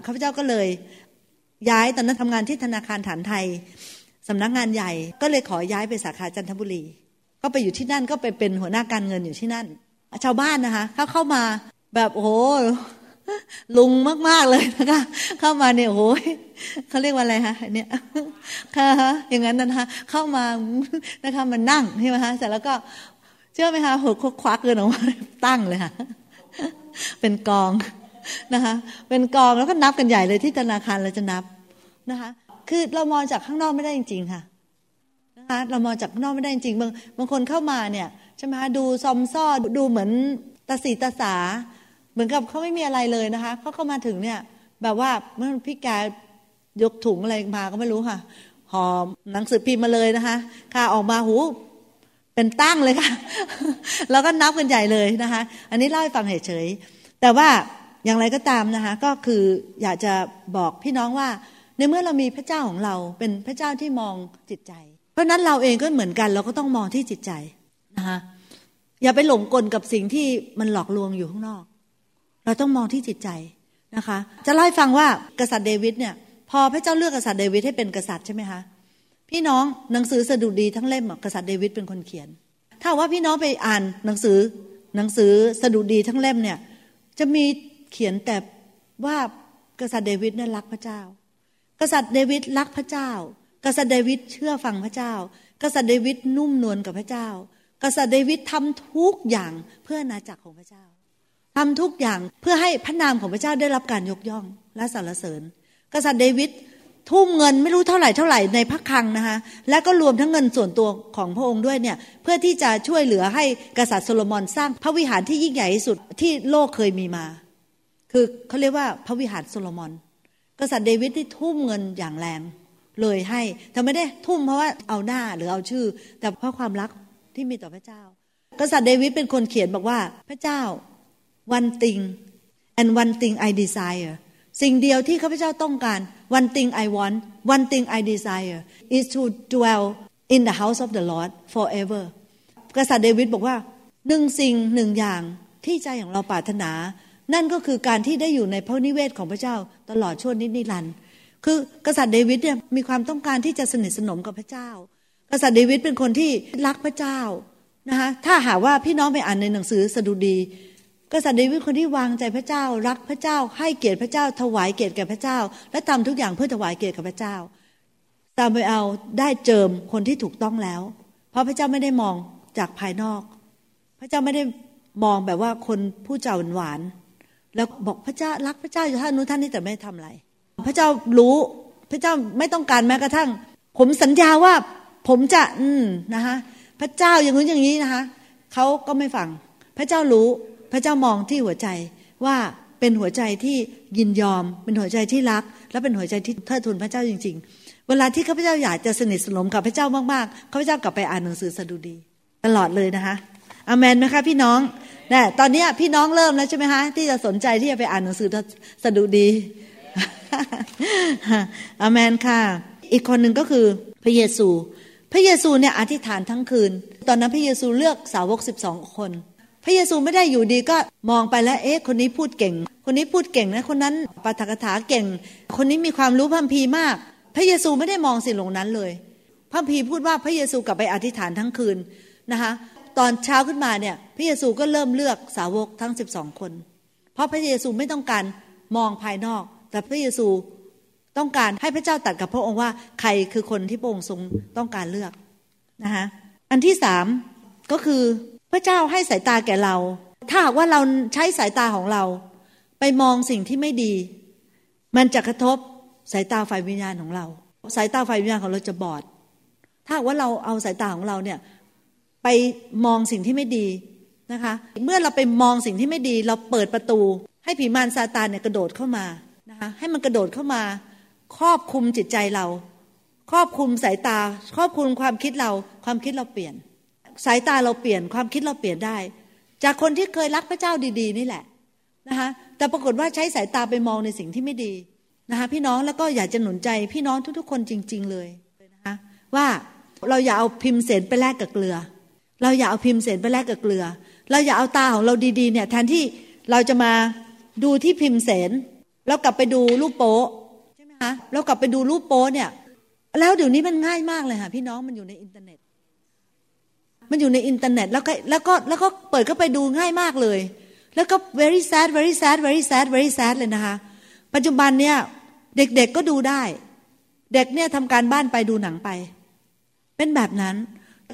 S3: ข้าพเจ้าก็เลย ย้ายตอนนั้นทำงานที่ธนาคารฐานไทย สำนักงานใหญ่ก็เลยขอย้ายไปสาขาจันทบุรี ก็ไปอยู่ที่นั่นก็ไปเป็นหัวหน้าการเงินอยู่ที่นั่น ชาวบ้านนะคะเขาเข้ามาแบบโอ้โหลุงมาก ๆ เลยนะคะเข้ามาเนี่ยโอ้ยเขาเรียกว่าอะไรคะเนี่ยค่ะอย่างนั้นนะคะเข้ามานะคะมันนั่งใช่ไหมคะเสร็จแล้วก็เชื่อไหมคะหัวควักเกินออกมาตั้งเลยค่ะเป็นกองนะคะ เป็นกองแล้วก็นับกันใหญ่เลยที่ธนาคารเราจะนับนะคะ คือเรามองจากข้างนอกไม่ได้จริง ๆ ค่ะนะคะเรามองจากข้างนอกไม่ได้จริงบางบางคนเข้ามาเนี่ยใช่ไหมคะดูซอมซ่อดูเหมือนตาสีตาสา เหมือนกับเขาไม่มีอะไรเลยนะคะเขาเข้ามาถึงเนี่ย แบบว่าเมื่อพี่แกยกถุงอะไรมาก็ไม่รู้ค่ะหอมหนังสือพิมพ์มาเลยนะคะ ค่ะออกมาหูเป็นตั้งเลยค่ะ แล้วก็นับกันใหญ่เลยนะคะ อันนี้เล่าให้ฟังเฉยๆแต่ว่าอย่างไรก็ตามนะคะ ก็คืออยากจะบอกพี่น้องว่า ในเมื่อเรามีพระเจ้าของเราเป็นพระเจ้าที่มองจิตใจ เพราะนั้นเราเองก็เหมือนกัน เราก็ต้องมองที่จิตใจนะคะอย่าไปหลงกลกับสิ่งที่มันหลอกลวงอยู่ข้างนอก เราต้องมองที่จิตใจนะคะ จะเล่าให้ฟังว่ากษัตริย์เดวิดเนี่ย พอพระเจ้าเลือกกษัตริย์เดวิดให้เป็นกษัตริย์ใช่ไหมคะพี่น้องหนังสือสดุดีทั้งเล่มกษัตริย์เดวิดเป็นคนเขียน ถ้าว่าพี่น้องไปอ่านหนังสือหนังสือสดุดีทั้งเล่มเนี่ย จะมีเขียนแต่ว่ากษัตริย์เดวิดนั้นรักพระเจ้า ษัตริย์เดวิดรักพระเจ้า กษัตริย์เดวิดเชื่อฟังพระเจ้า กษัตริย์เดวิดนุ่มนวลกับพระเจ้า กษัตริย์เดวิดทำทุกอย่างเพื่อนาจักรของพระเจ้าทำทุกอย่างเพื่อให้พระนามของพระเจ้าได้รับการยกย่องและสรรเสริญ กษัตริย์เดวิดทุ่มเงินไม่รู้เท่าไหร่เท่าไหร่ในพระคลังนะคะและก็รวมทั้งเงินส่วนตัวของพระองค์ด้วยเนี่ยเพื่อที่จะช่วยเหลือให้กษัตริย์โซโลมอนสร้างพระวิหารที่ยิ่งใหญ่ที่สุดที่โลกเคยมีมา คือเขาเรียกว่าพระวิหารโซโลมอน กษัตริย์เดวิดที่ทุ่มเงินอย่างแรง เลยให้แต่ไม่ได้ทุ่มเพราะว่าเอาหน้าหรือเอาชื่อ แต่เพราะความรักที่มีต่อพระเจ้า กษัตริย์เดวิดเป็นคนเขียนบอกว่าพระเจ้า one thing and one thing I desire สิ่งเดียวที่ข้าพเจ้าต้องการ one thing I want one thing I desire is to dwell in the house of the Lord forever กษัตริย์เดวิดบอกว่าหนึ่งสิ่งหนึ่งอย่างที่ใจของเราปรารถนา นั่นก็คือการที่ได้อยู่ในพระนิเวศของพระเจ้า ตลอดช่วงนินิรันดร์คือกษัตริย์เดวิดเนี่ยมีความต้องการที่จะสนิทสนมกับพระเจ้า กษัตริย์เดวิดเป็นคนที่รักพระเจ้านะคะถ้าหากว่าพี่น้องไปอ่านในหนังสือสดุดี กษัตริย์เดวิดคนที่วางใจพระเจ้า รักพระเจ้า ให้เกียรติพระเจ้า ถวายเกียรติแก่พระเจ้า และทำทุกอย่างเพื่อถวายเกียรติกับพระเจ้าตามไปเอาได้เจิมคนที่ถูกต้องแล้ว เพราะพระเจ้าไม่ได้มองจากภายนอก พระเจ้าไม่ได้มองแบบว่าคนผู้เจ้าหวาน แล้วบอกพระเจ้ารักพระเจ้าอยู่ท่านนู้นท่านนี้แต่ไม่ทำอะไร พระเจ้ารู้พระเจ้าไม่ต้องการแม้กระทั่ง ผมสัญญาว่าผมจะ อืมนะคะพระเจ้าอย่างนู้นอย่างนี้นะคะเขาก็ไม่ฟัง พระเจ้ารู้พระเจ้ามองที่หัวใจว่าเป็นหัวใจที่ยินยอม เป็นหัวใจที่รัก และเป็นหัวใจที่เทิดทูนพระเจ้าจริง ๆ เวลาที่ข้าพเจ้าอยากจะสนิทสนมกับพระเจ้ามากๆข้าพเจ้ากลับไปอ่านหนังสือสดุดี ตลอดเลยนะคะอเมนไหมคะพี่น้อง นี่ตอนนี้พี่น้องเริ่มแล้วใช่ไหมคะที่จะสนใจที่จะไปอ่านหนังสือสดุดีอเมนค่ะ อีกคนหนึ่งก็คือพระเยซู พระเยซูเนี่ยอธิษฐานทั้งคืน ตอนนั้นพระเยซูเลือกสาวกสิบสองคน พระเยซูไม่ได้อยู่ดีก็มองไปแล้ว เอ๊ะ คนนี้พูดเก่ง คนนี้พูดเก่งนะ คนนั้นปาฐกถาเก่ง คนนี้มีความรู้พัมพีมาก พระเยซูไม่ได้มองสิ่งเหล่านั้นเลยพัมพีพูดว่าพระเยซูกลับไปอธิษฐานทั้งคืนนะคะ ตอนเช้าขึ้นมาเนี่ย พระเยซูก็เริ่มเลือกสาวกทั้งสิบสองคน เพราะพระเยซูไม่ต้องการมองภายนอก แต่พระเยซูต้องการให้พระเจ้าตัดกับพระองค์ว่าใครคือคนที่พระองค์ทรงต้องการเลือกนะคะอันที่สามก็คือพระเจ้าให้สายตาแก่เรา ถ้าหากว่าเราใช้สายตาของเรา ไปมองสิ่งที่ไม่ดี มันจะกระทบสายตาฝ่ายวิญญาณของเรา สายตาฝ่ายวิญญาณของเราจะบอด ถ้าว่าเราเอาสายตาของเราเนี่ย ไปมองสิ่งที่ไม่ดีนะคะ เมื่อเราไปมองสิ่งที่ไม่ดี เราเปิดประตู ให้ผีมารซาตานเนี่ยกระโดดเข้ามานะคะให้มันกระโดดเข้ามา ครอบคุมจิตใจเรา ครอบคุมสายตา ครอบคุมความคิดเรา ความคิดเราเปลี่ยน สายตาเราเปลี่ยนความคิดเราเปลี่ยนได้ จากคนที่เคยรักพระเจ้าดีๆ นี่แหละนะคะแต่ปรากฏว่าใช้สายตาไปมองในสิ่งที่ไม่ดีนะคะพี่น้องแล้วก็อยากจะหนุนใจพี่น้องทุกๆ คนจริง ๆ เลยนะคะว่าเราอย่าเอาพิมพ์เสนไปแลกกับเกลือ เราอย่าเอาพิมพ์เสนไปแลกกับเกลือ เราอย่าเอาตาของเราดีๆเนี่ยแทนที่เราจะมาดูที่พิมพ์เสนแล้วกลับไปดูรูปโป๊ใช่ไหมคะเรากลับไปดูรูปโป๊เนี่ย แล้วเดี๋ยวนี้มันง่ายมากเลยค่ะพี่น้องมันอยู่ในอินเทอร์เน็ต มันอยู่ในอินเทอร์เน็ตแล้วก็แล้วก็แล้วก็เปิดเข้าไปดูง่ายมากเลย แล้วก็ very sad very sad very sad very sad เลยนะคะ ปัจจุบันเนี่ยเด็กๆก็ดูได้ เด็กเนี่ยทำการบ้านไปดูหนังไป เป็นแบบนั้น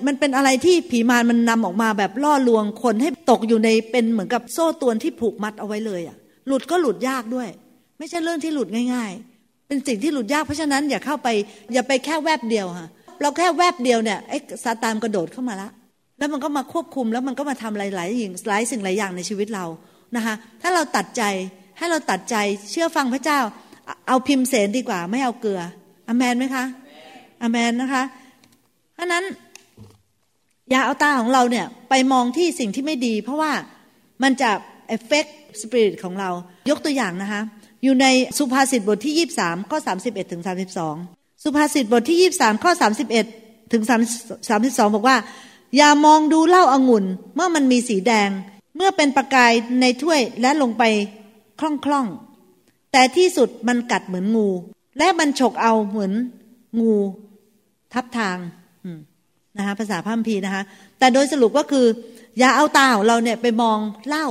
S3: มันเป็นอะไรที่ผีมารมันนำออกมาแบบล่อลวงคนให้ตกอยู่ในเป็นเหมือนกับโซ่ตวนที่ผูกมัดเอาไว้เลยอะ่ะ หลุดก็หลุดยากด้วย ไม่ใช่เรื่องที่หลุดง่าย ๆ เป็นสิ่งที่หลุดยากเพราะฉะนั้นอย่าเข้าไป อย่าไปแค่แวบเดียวค่ะเราแค่แวบเดียวเนี่ยไอ้ซาตานกระโดดเข้ามาละ แล้วมันก็มาควบคุมแล้วมันก็มาทำหลายๆอย่างหลายสิ่งหลายอย่างในชีวิตเรานะคะถ้าเราตัดใจให้เราตัดใจเชื่อฟังพระเจ้า เอาพิมพ์เสนดีกว่า ไม่เอาเกลืออเมนไหมคะอเมนนะคะเพราะนั้น อย่าเอาตาของเราเนี่ยไปมองที่สิ่งที่ไม่ดี เพราะว่ามันจะเอฟเฟกต์สปิริตของเรา ยกตัวอย่างนะคะอยู่ในสุภาษิตบทที่ 23ข้อ31ถึง32 สุภาษิตบทที่ 23ข้อ31ถึง32 บอกว่า อย่ามองดูเหล้าอางุ่น เมื่อมันมีสีแดง เมื่อเป็นประกายในถ้วยและลงไปคล่องๆ แต่ที่สุดมันกัดเหมือนงู และมันฉกเอาเหมือนงู ทับทาง นะคะภาษาพัมพีนะคะ แต่โดยสรุปก็คือ อย่าเอาตาของเราเนี่ยไปมองเหล้า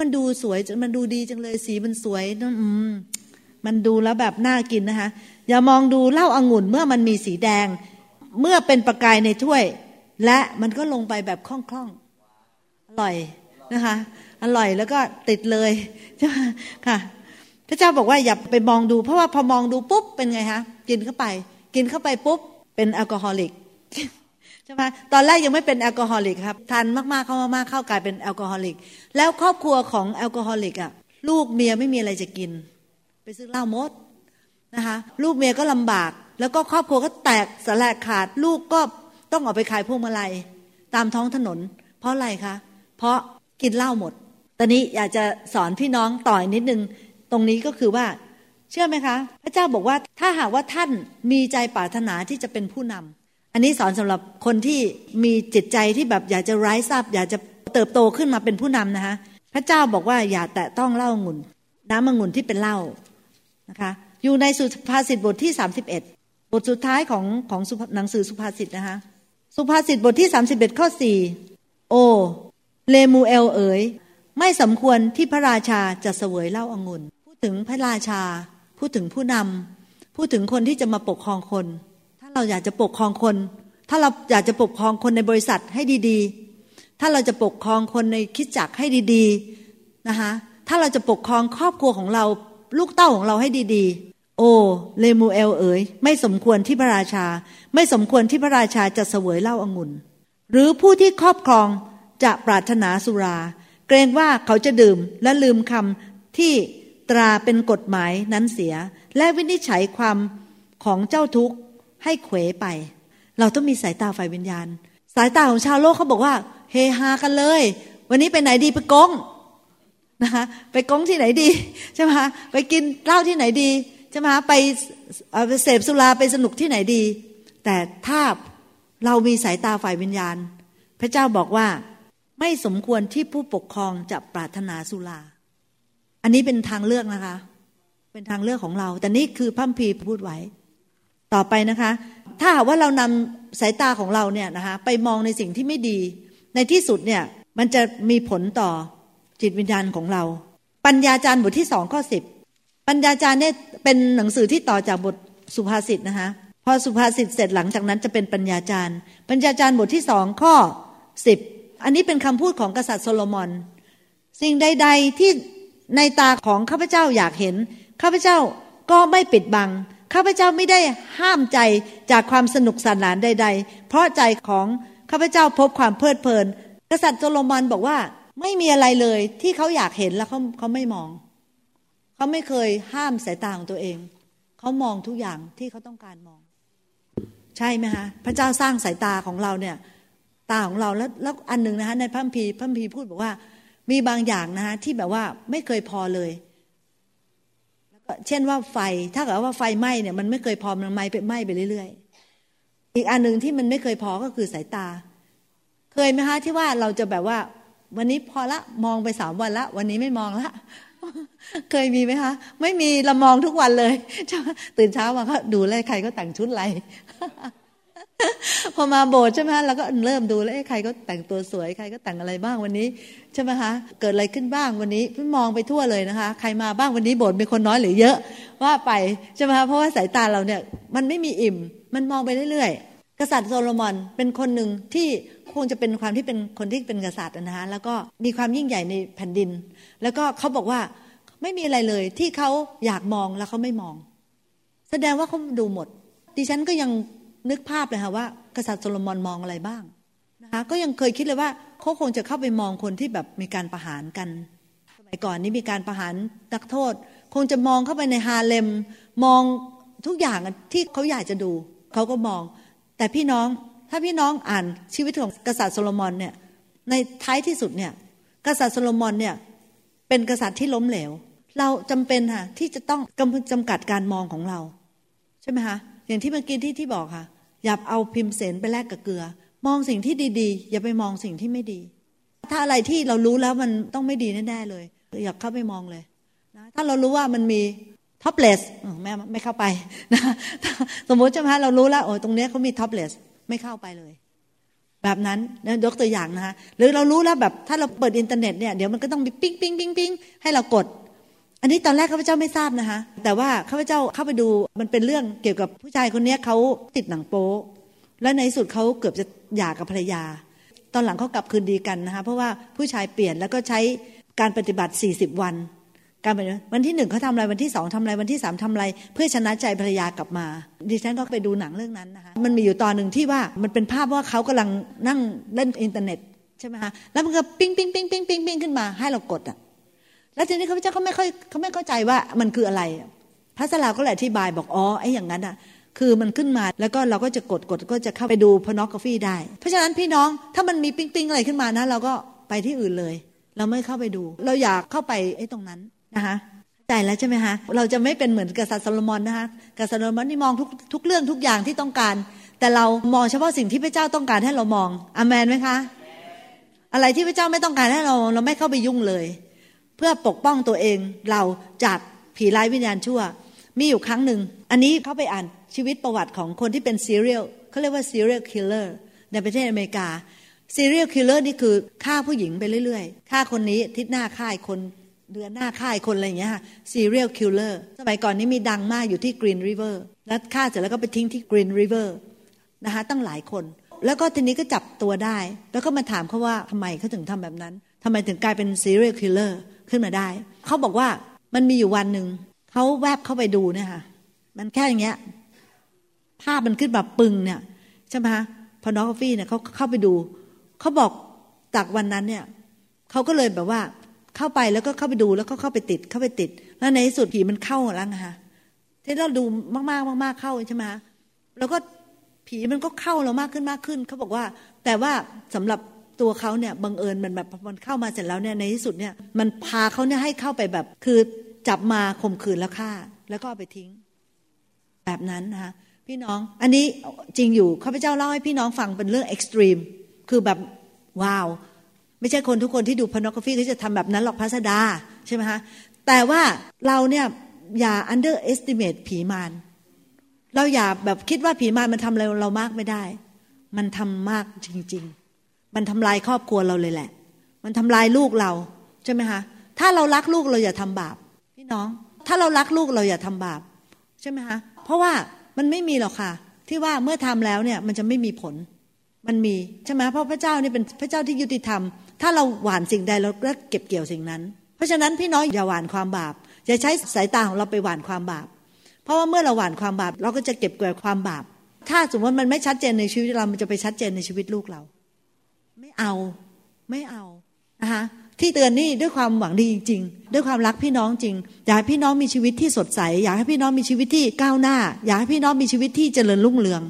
S3: มันดูสวยจนมันดูดีจังเลยสีมันสวยอืมมันดูแล้วแบบน่ากินนะคะ อย่ามองดูเหล้าอางุ่นเมื่อมันมีสีแดง เมื่อเป็นประกายในถ้วย และมันก็ลงไปแบบคล่องๆอร่อยนะคะ อร่อยแล้วก็ติดเลยใช่ไหมค่ะ พระเจ้าบอกว่าอย่าไปมองดู เพราะว่าพอมองดูปุ๊บเป็นไงคะกินเข้าไป กินเข้าไปปุ๊บเป็นแอลกอฮอลิก ใช่ไหมตอนแรกยังไม่เป็นแอลกอฮอลิกครับทานมากๆเข้ามากๆเข้ากลายเป็นแอลกอฮอลิก แล้วครอบครัวของแอลกอฮอลิกอะลูกเมียไม่มีอะไรจะกิน ไปซื้อเหล้ามดนะคะลูกเมียก็ลำบาก แล้วก็ครอบครัวก็แตกสลายขาด ลูกก็ต้องออกไปขายพวงมาลัยตามท้องถนน เพราะอะไรคะ เพราะกินเหล้าหมด ตอนนี้อยากจะสอนพี่น้องต่อยนิดนึง ตรงนี้ก็คือว่า เชื่อไหมคะ พระเจ้าบอกว่าถ้าหากว่าท่านมีใจปรารถนาที่จะเป็นผู้นำ อันนี้สอนสำหรับคนที่มีจิตใจที่แบบอยากจะไร้ทราบอยากจะเติบโตขึ้นมาเป็นผู้นำนะคะพระเจ้าบอกว่าอย่าแตะต้องเหล้างุ่น น้ำองุ่นที่เป็นเหล้านะคะ อยู่ในสุภาษิตบทที่ 31 บทสุดท้ายของของหนังสือสุภาษิตนะคะ สุภาษิตบทที่ 31 ข้อ 4 โอ เลมูเอลเอ๋ยไม่สมควรที่พระราชาจะเสวยเหล้าองุ่น พูดถึงพระราชา พูดถึงผู้นำพูดถึงคนที่จะมาปกครองคน เราอยากจะปกครองคน ถ้าเราอยากจะปกครองคนในบริษัทให้ดีๆ ถ้าเราจะปกครองคนในคิดจักให้ดีๆนะคะถ้าเราจะปกครองครอบครัวของเราลูกเต้าของเราให้ดีๆ โอเลมูเอลเอ๋ยไม่สมควรที่พระราชา ไม่สมควรที่พระราชาจะเสวยเหล้าอางุ่น หรือผู้ที่ครอบครองจะปรารถนาสุรา เกรงว่าเขาจะดื่มและลืมคำที่ตราเป็นกฎหมายนั้นเสีย และวินิจฉัยความของเจ้าทุกข์ ให้เขวไป เราต้องมีสายตาฝ่ายวิญญาณ สายตาของชาวโลกเขาบอกว่า เฮฮากันเลย วันนี้ไปไหนดีไปกงนะคะไปกงที่ไหนดีใช่ไหมคะไปกินเหล้าที่ไหนดีใช่ไหมคะไปเสพสุราไปสนุกที่ไหนดี แต่ถ้าเรามีสายตาฝ่ายวิญญาณ พระเจ้าบอกว่าไม่สมควรที่ผู้ปกครองจะปรารถนาสุรา อันนี้เป็นทางเลือกนะคะ เป็นทางเลือกของเรา แต่นี่คือพัมพีพูดไว้ ต่อไปนะคะ ถ้าหากว่าเรานำสายตาของเราเนี่ยนะคะไปมองในสิ่งที่ไม่ดี ในที่สุดเนี่ยมันจะมีผลต่อจิตวิญญาณของเรา ปัญญาจารย์บทที่สองข้อสิบปัญญาจารย์เนี่ยเป็นหนังสือที่ต่อจากบทสุภาษิตนะคะพอสุภาษิตเสร็จหลังจากนั้นจะเป็นปัญญาจารย์ ปัญญาจารย์บทที่สองข้อสิบอันนี้เป็นคำพูดของกษัตริย์โซโลมอน สิ่งใด ๆที่ในตาของข้าพเจ้าอยากเห็น ข้าพเจ้าก็ไม่ปิดบัง ข้าพเจ้าไม่ได้ห้ามใจจากความสนุกสนานใด ๆ เพราะใจของข้าพเจ้าพบความเพลิดเพลิน กษัตริย์โซโลมอนบอกว่าไม่มีอะไรเลยที่เขาอยากเห็นแล้วเขาเขาไม่มอง เขาไม่เคยห้ามสายตาของตัวเอง เขามองทุกอย่างที่เขาต้องการมอง ใช่ไหมคะพระเจ้าสร้างสายตาของเราเนี่ย ตาของเราแล้วแล้วอันหนึ่งนะคะในพระพีพระพีพูดบอกว่า มีบางอย่างนะคะที่แบบว่าไม่เคยพอเลย เช่นว่าไฟ ถ้าเกิดว่าไฟไหม้เนี่ยมันไม่เคยพอมันไหม้ไปไหม้ไปเรื่อยๆ อีกอันหนึ่งที่มันไม่เคยพอก็คือสายตา เคยไหมคะที่ว่าเราจะแบบว่า วันนี้พอละมองไปสามวันละ วันนี้ไม่มองละเคยมีไหมคะ ไม่มีเรามองทุกวันเลยตื่นเช้ามาก็ดูเลยใครก็แต่งชุดอะไร พอมาโบสถ์ใช่ไหมเราก็เริ่มดูแล้วใครก็แต่งตัวสวยใครก็แต่งอะไรบ้างวันนี้ใช่ไหมคะเกิดอะไรขึ้นบ้างวันนี้พี่มองไปทั่วเลยนะคะ ใครมาบ้างวันนี้โบสถ์มีคนน้อยหรือเยอะว่าไปใช่ไหมคะเพราะว่าสายตาเราเนี่ยมันไม่มีอิ่ม มันมองไปเรื่อยๆ กษัตริย์โซโลมอนเป็นคนหนึ่งที่คงจะเป็นความที่เป็นคนที่เป็นกษัตริย์นะคะแล้วก็มีความยิ่งใหญ่ในแผ่นดิน แล้วก็เขาบอกว่าไม่มีอะไรเลยที่เขาอยากมองแล้วเขาไม่มอง แสดงว่าเขาดูหมด ดิฉันก็ยัง นึกภาพเลยค่ะว่า กษัตริย์โซโลมอนมองอะไรบ้างนะคะก็ยังเคยคิดเลยว่าเขาคงจะเข้าไปมองคนที่แบบมีการประหารกันสมัยก่อนนี้มีการประหารนักโทษ คงจะมองเข้าไปในฮาเร็ม มองทุกอย่างที่เขาอยากจะดู เขาก็มอง แต่พี่น้องถ้าพี่น้องอ่านชีวิตของกษัตริย์โซโลมอนเนี่ยในท้ายที่สุดเนี่ยกษัตริย์โซโลมอนเนี่ยเป็นกษัตริย์ที่ล้มเหลว เราจำเป็นค่ะที่จะต้องกำจำกัดการมองของเรา ใช่ไหมคะ อย่างที่เมื่อกี้ที่ที่บอกค่ะ อย่าเอาพิมพ์เสนไปแลกกับเกลือ มองสิ่งที่ดีๆ อย่าไปมองสิ่งที่ไม่ดี ถ้าอะไรที่เรารู้แล้วมันต้องไม่ดีแน่ๆเลย อย่าเข้าไปมองเลยนะถ้าเรารู้ว่ามันมี topless แม่ไม่เข้าไปนะสมมติใช่ไหมเรารู้แล้วโอ้ตรงนี้เขามี topless ไม่เข้าไปเลย แบบนั้นนะยกตัวอย่างนะคะหรือเรารู้แล้วแบบถ้าเราเปิดอินเทอร์เน็ตเนี่ยเดี๋ยวมันก็ต้องมีปิ้งปิ้งปิ้งปิ้งให้เรากด อันนี้ตอนแรกข้าพเจ้าไม่ทราบนะคะ แต่ว่าข้าพเจ้าเข้าไปดูมันเป็นเรื่องเกี่ยวกับผู้ชายคนนี้เขาติดหนังโป๊และในสุดเขาเกือบจะหย่ากับภรรยา ตอนหลังเขากลับคืนดีกันนะคะเพราะว่าผู้ชายเปลี่ยนแล้วก็ใช้การปฏิบัติ 40 วัน การปฏิบัติวันที่หนึ่งเขาทำอะไรวันที่สองทำอะไรวันที่สามทำอะไร เพื่อชนะใจภรรยากลับมา ดิฉันก็ไปดูหนังเรื่องนั้นนะคะมันมีอยู่ตอนหนึ่งที่ว่ามันเป็นภาพว่าเขากำลังนั่งเล่นอินเทอร์เน็ตใช่ไหมคะแล้วมันก็ปิ้งปิ้งปิ้งปิ้งปิ้งปิ้งขึ้นมาให้เรากดอะ แล้วทีนี้ข้าพเจ้าเขาไม่ค่อยเขาไม่เข้าใจว่ามันคืออะไร พระสลาก็เลยอธิบายบอกอ๋อไอ้อย่างนั้นอะคือมันขึ้นมาแล้วก็เราก็จะกดกดก็จะเข้าไปดู pornography ได้ เพราะฉะนั้นพี่น้องถ้ามันมีปิ้งปิงอะไรขึ้นมานะ เราก็ไปที่อื่นเลย เราไม่เข้าไปดู เราอยากเข้าไปไอ้ตรงนั้นนะคะเข้าใจแล้วใช่ไหมคะเราจะไม่เป็นเหมือนกษัตริย์โซโลมอนนะคะกษัตริย์โซโลมอนนี่มองทุกทุกเรื่องทุกอย่างที่ต้องการ แต่เรามองเฉพาะสิ่งที่พระเจ้าต้องการให้เรามองอาเมนไหมคะ อะไรที่พระเจ้าไม่ต้องการให้เรา เราไม่เข้าไปยุ่งเลย เพื่อปกป้องตัวเองเราจากผีร้ายวิญญาณชั่ว มีอยู่ครั้งหนึ่ง อันนี้เขาไปอ่านชีวิตประวัติของคนที่เป็น serial เขาเรียกว่า serial killer ในประเทศอเมริกา serial killer นี่คือฆ่าผู้หญิงไปเรื่อยๆฆ่าคนนี้ทิศหน้าฆ่าคนเดือนหน้าฆ่าคนอะไรอย่างเงี้ยค่ะ serial killer สมัยก่อนนี้มีดังมากอยู่ที่ Green River แล้วฆ่าเสร็จแล้วก็ไปทิ้งที่ Green River นะคะตั้งหลายคน แล้วก็ทีนี้ก็จับตัวได้ แล้วก็มาถามเขาว่าทำไมเขาถึงทำแบบนั้นทำไมถึงกลายเป็น serial killer ขึ้นมาได้ เขาบอกว่ามันมีอยู่วันหนึ่ง เขาแวบเข้าไปดูเนี่ยค่ะ มันแค่อย่างเงี้ย ภาพมันขึ้นแบบปึงเนี่ยใช่ไหมคะพอนอกาแฟเนี่ยเขาเข้าไปดู เขาบอกจากวันนั้นเนี่ย เขาก็เลยแบบว่าเข้าไปแล้วก็เข้าไปดูแล้วก็เข้าไปติดเข้าไปติด แล้วในที่สุดผีมันเข้าแล้วนะคะที่เราดูมากๆมากๆเข้าใช่ไหมแล้วก็ผีมันก็เข้าเรามากขึ้นมากขึ้น เขาบอกว่า แต่ว่าสำหรับ ตัวเขาเนี่ยบังเอิญมันแบบมันเข้ามาเสร็จแล้วเนี่ยในที่สุดเนี่ยมันพาเขาเนี่ยให้เข้าไปแบบ คือจับมาข่มขืนแล้วฆ่า แล้วก็เอาไปทิ้ง แบบนั้นนะคะพี่น้องอันนี้จริงอยู่ข้าพเจ้าเล่าให้พี่น้องฟังเป็นเรื่องเอ็กซ์ตรีมคือแบบว้าว ไม่ใช่คนทุกคนที่ดูพนอกราฟีเขาจะทำแบบนั้นหรอกพัสดาใช่ไหมคะแต่ว่าเราเนี่ยอย่า underestimate ผีมารเราอย่าแบบคิดว่าผีมารมันทำอะไรเรามากไม่ได้ มันทำมากจริง ๆ มันทำลายครอบครัวเราเลยแหละ มันทำลายลูกเราใช่ไหมคะถ้าเรารักลูกเราอย่าทำบาปพี่น้อง ถ้าเรารักลูกเราอย่าทำบาปใช่ไหมคะเพราะว่ามันไม่มีหรอกค่ะ ที่ว่าเมื่อทำแล้วเนี่ยมันจะไม่มีผลมันมีใช่ไหมเพราะพระเจ้านี่เป็นพระเจ้าที่ยุติธรรม ถ้าเราหวานสิ่งใดเราก็เก็บเกี่ยวสิ่งนั้น เพราะฉะนั้นพี่น้องอย่าหวานความบาปอย่าใช้สายตาของเราไปหวานความบาป เพราะว่าเมื่อเราหวานความบาป เราก็จะเก็บเกี่ยวความบาป ถ้าสมมติมันไม่ชัดเจนในชีวิตเรา มันจะไปชัดเจนในชีวิตลูกเรา ไม่เอาไม่เอานะคะที่เตือนนี่ด้วยความหวังดีจริงๆด้วยความรักพี่น้องจริง อยากให้พี่น้องมีชีวิตที่สดใส อยากให้พี่น้องมีชีวิตที่ก้าวหน้า อยากให้พี่น้องมีชีวิตที่เจริญรุ่งเรือง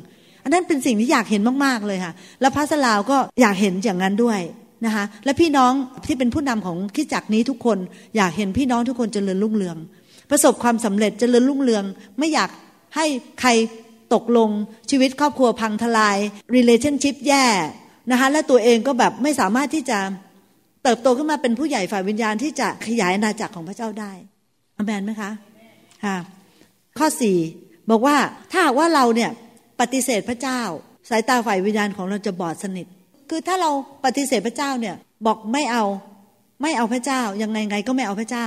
S3: อันนั้นเป็นสิ่งที่อยากเห็นมากๆเลยค่ะ แล้วพระสลาวก็อยากเห็นอย่างนั้นด้วยนะคะและพี่น้องที่เป็นผู้นำของคิดจักนี้ทุกคน อยากเห็นพี่น้องทุกคนเจริญรุ่งเรือง ประสบความสำเร็จเจริญรุ่งเรือง ไม่อยากให้ใครตกลงชีวิตครอบครัวพังทลาย relationship แย่ นะคะและตัวเองก็แบบไม่สามารถที่จะเติบโตขึ้นมาเป็นผู้ใหญ่ฝ่ายวิญญาณที่จะขยายอาณาจักรของพระเจ้าได้อเมนไหมคะค่ะข้อสี่บอกว่าถ้าหากว่าเราเนี่ยปฏิเสธพระเจ้า สายตาฝ่ายวิญญาณของเราจะบอดสนิท คือถ้าเราปฏิเสธพระเจ้าเนี่ยบอกไม่เอาไม่เอาพระเจ้ายังไงไงก็ไม่เอาพระเจ้า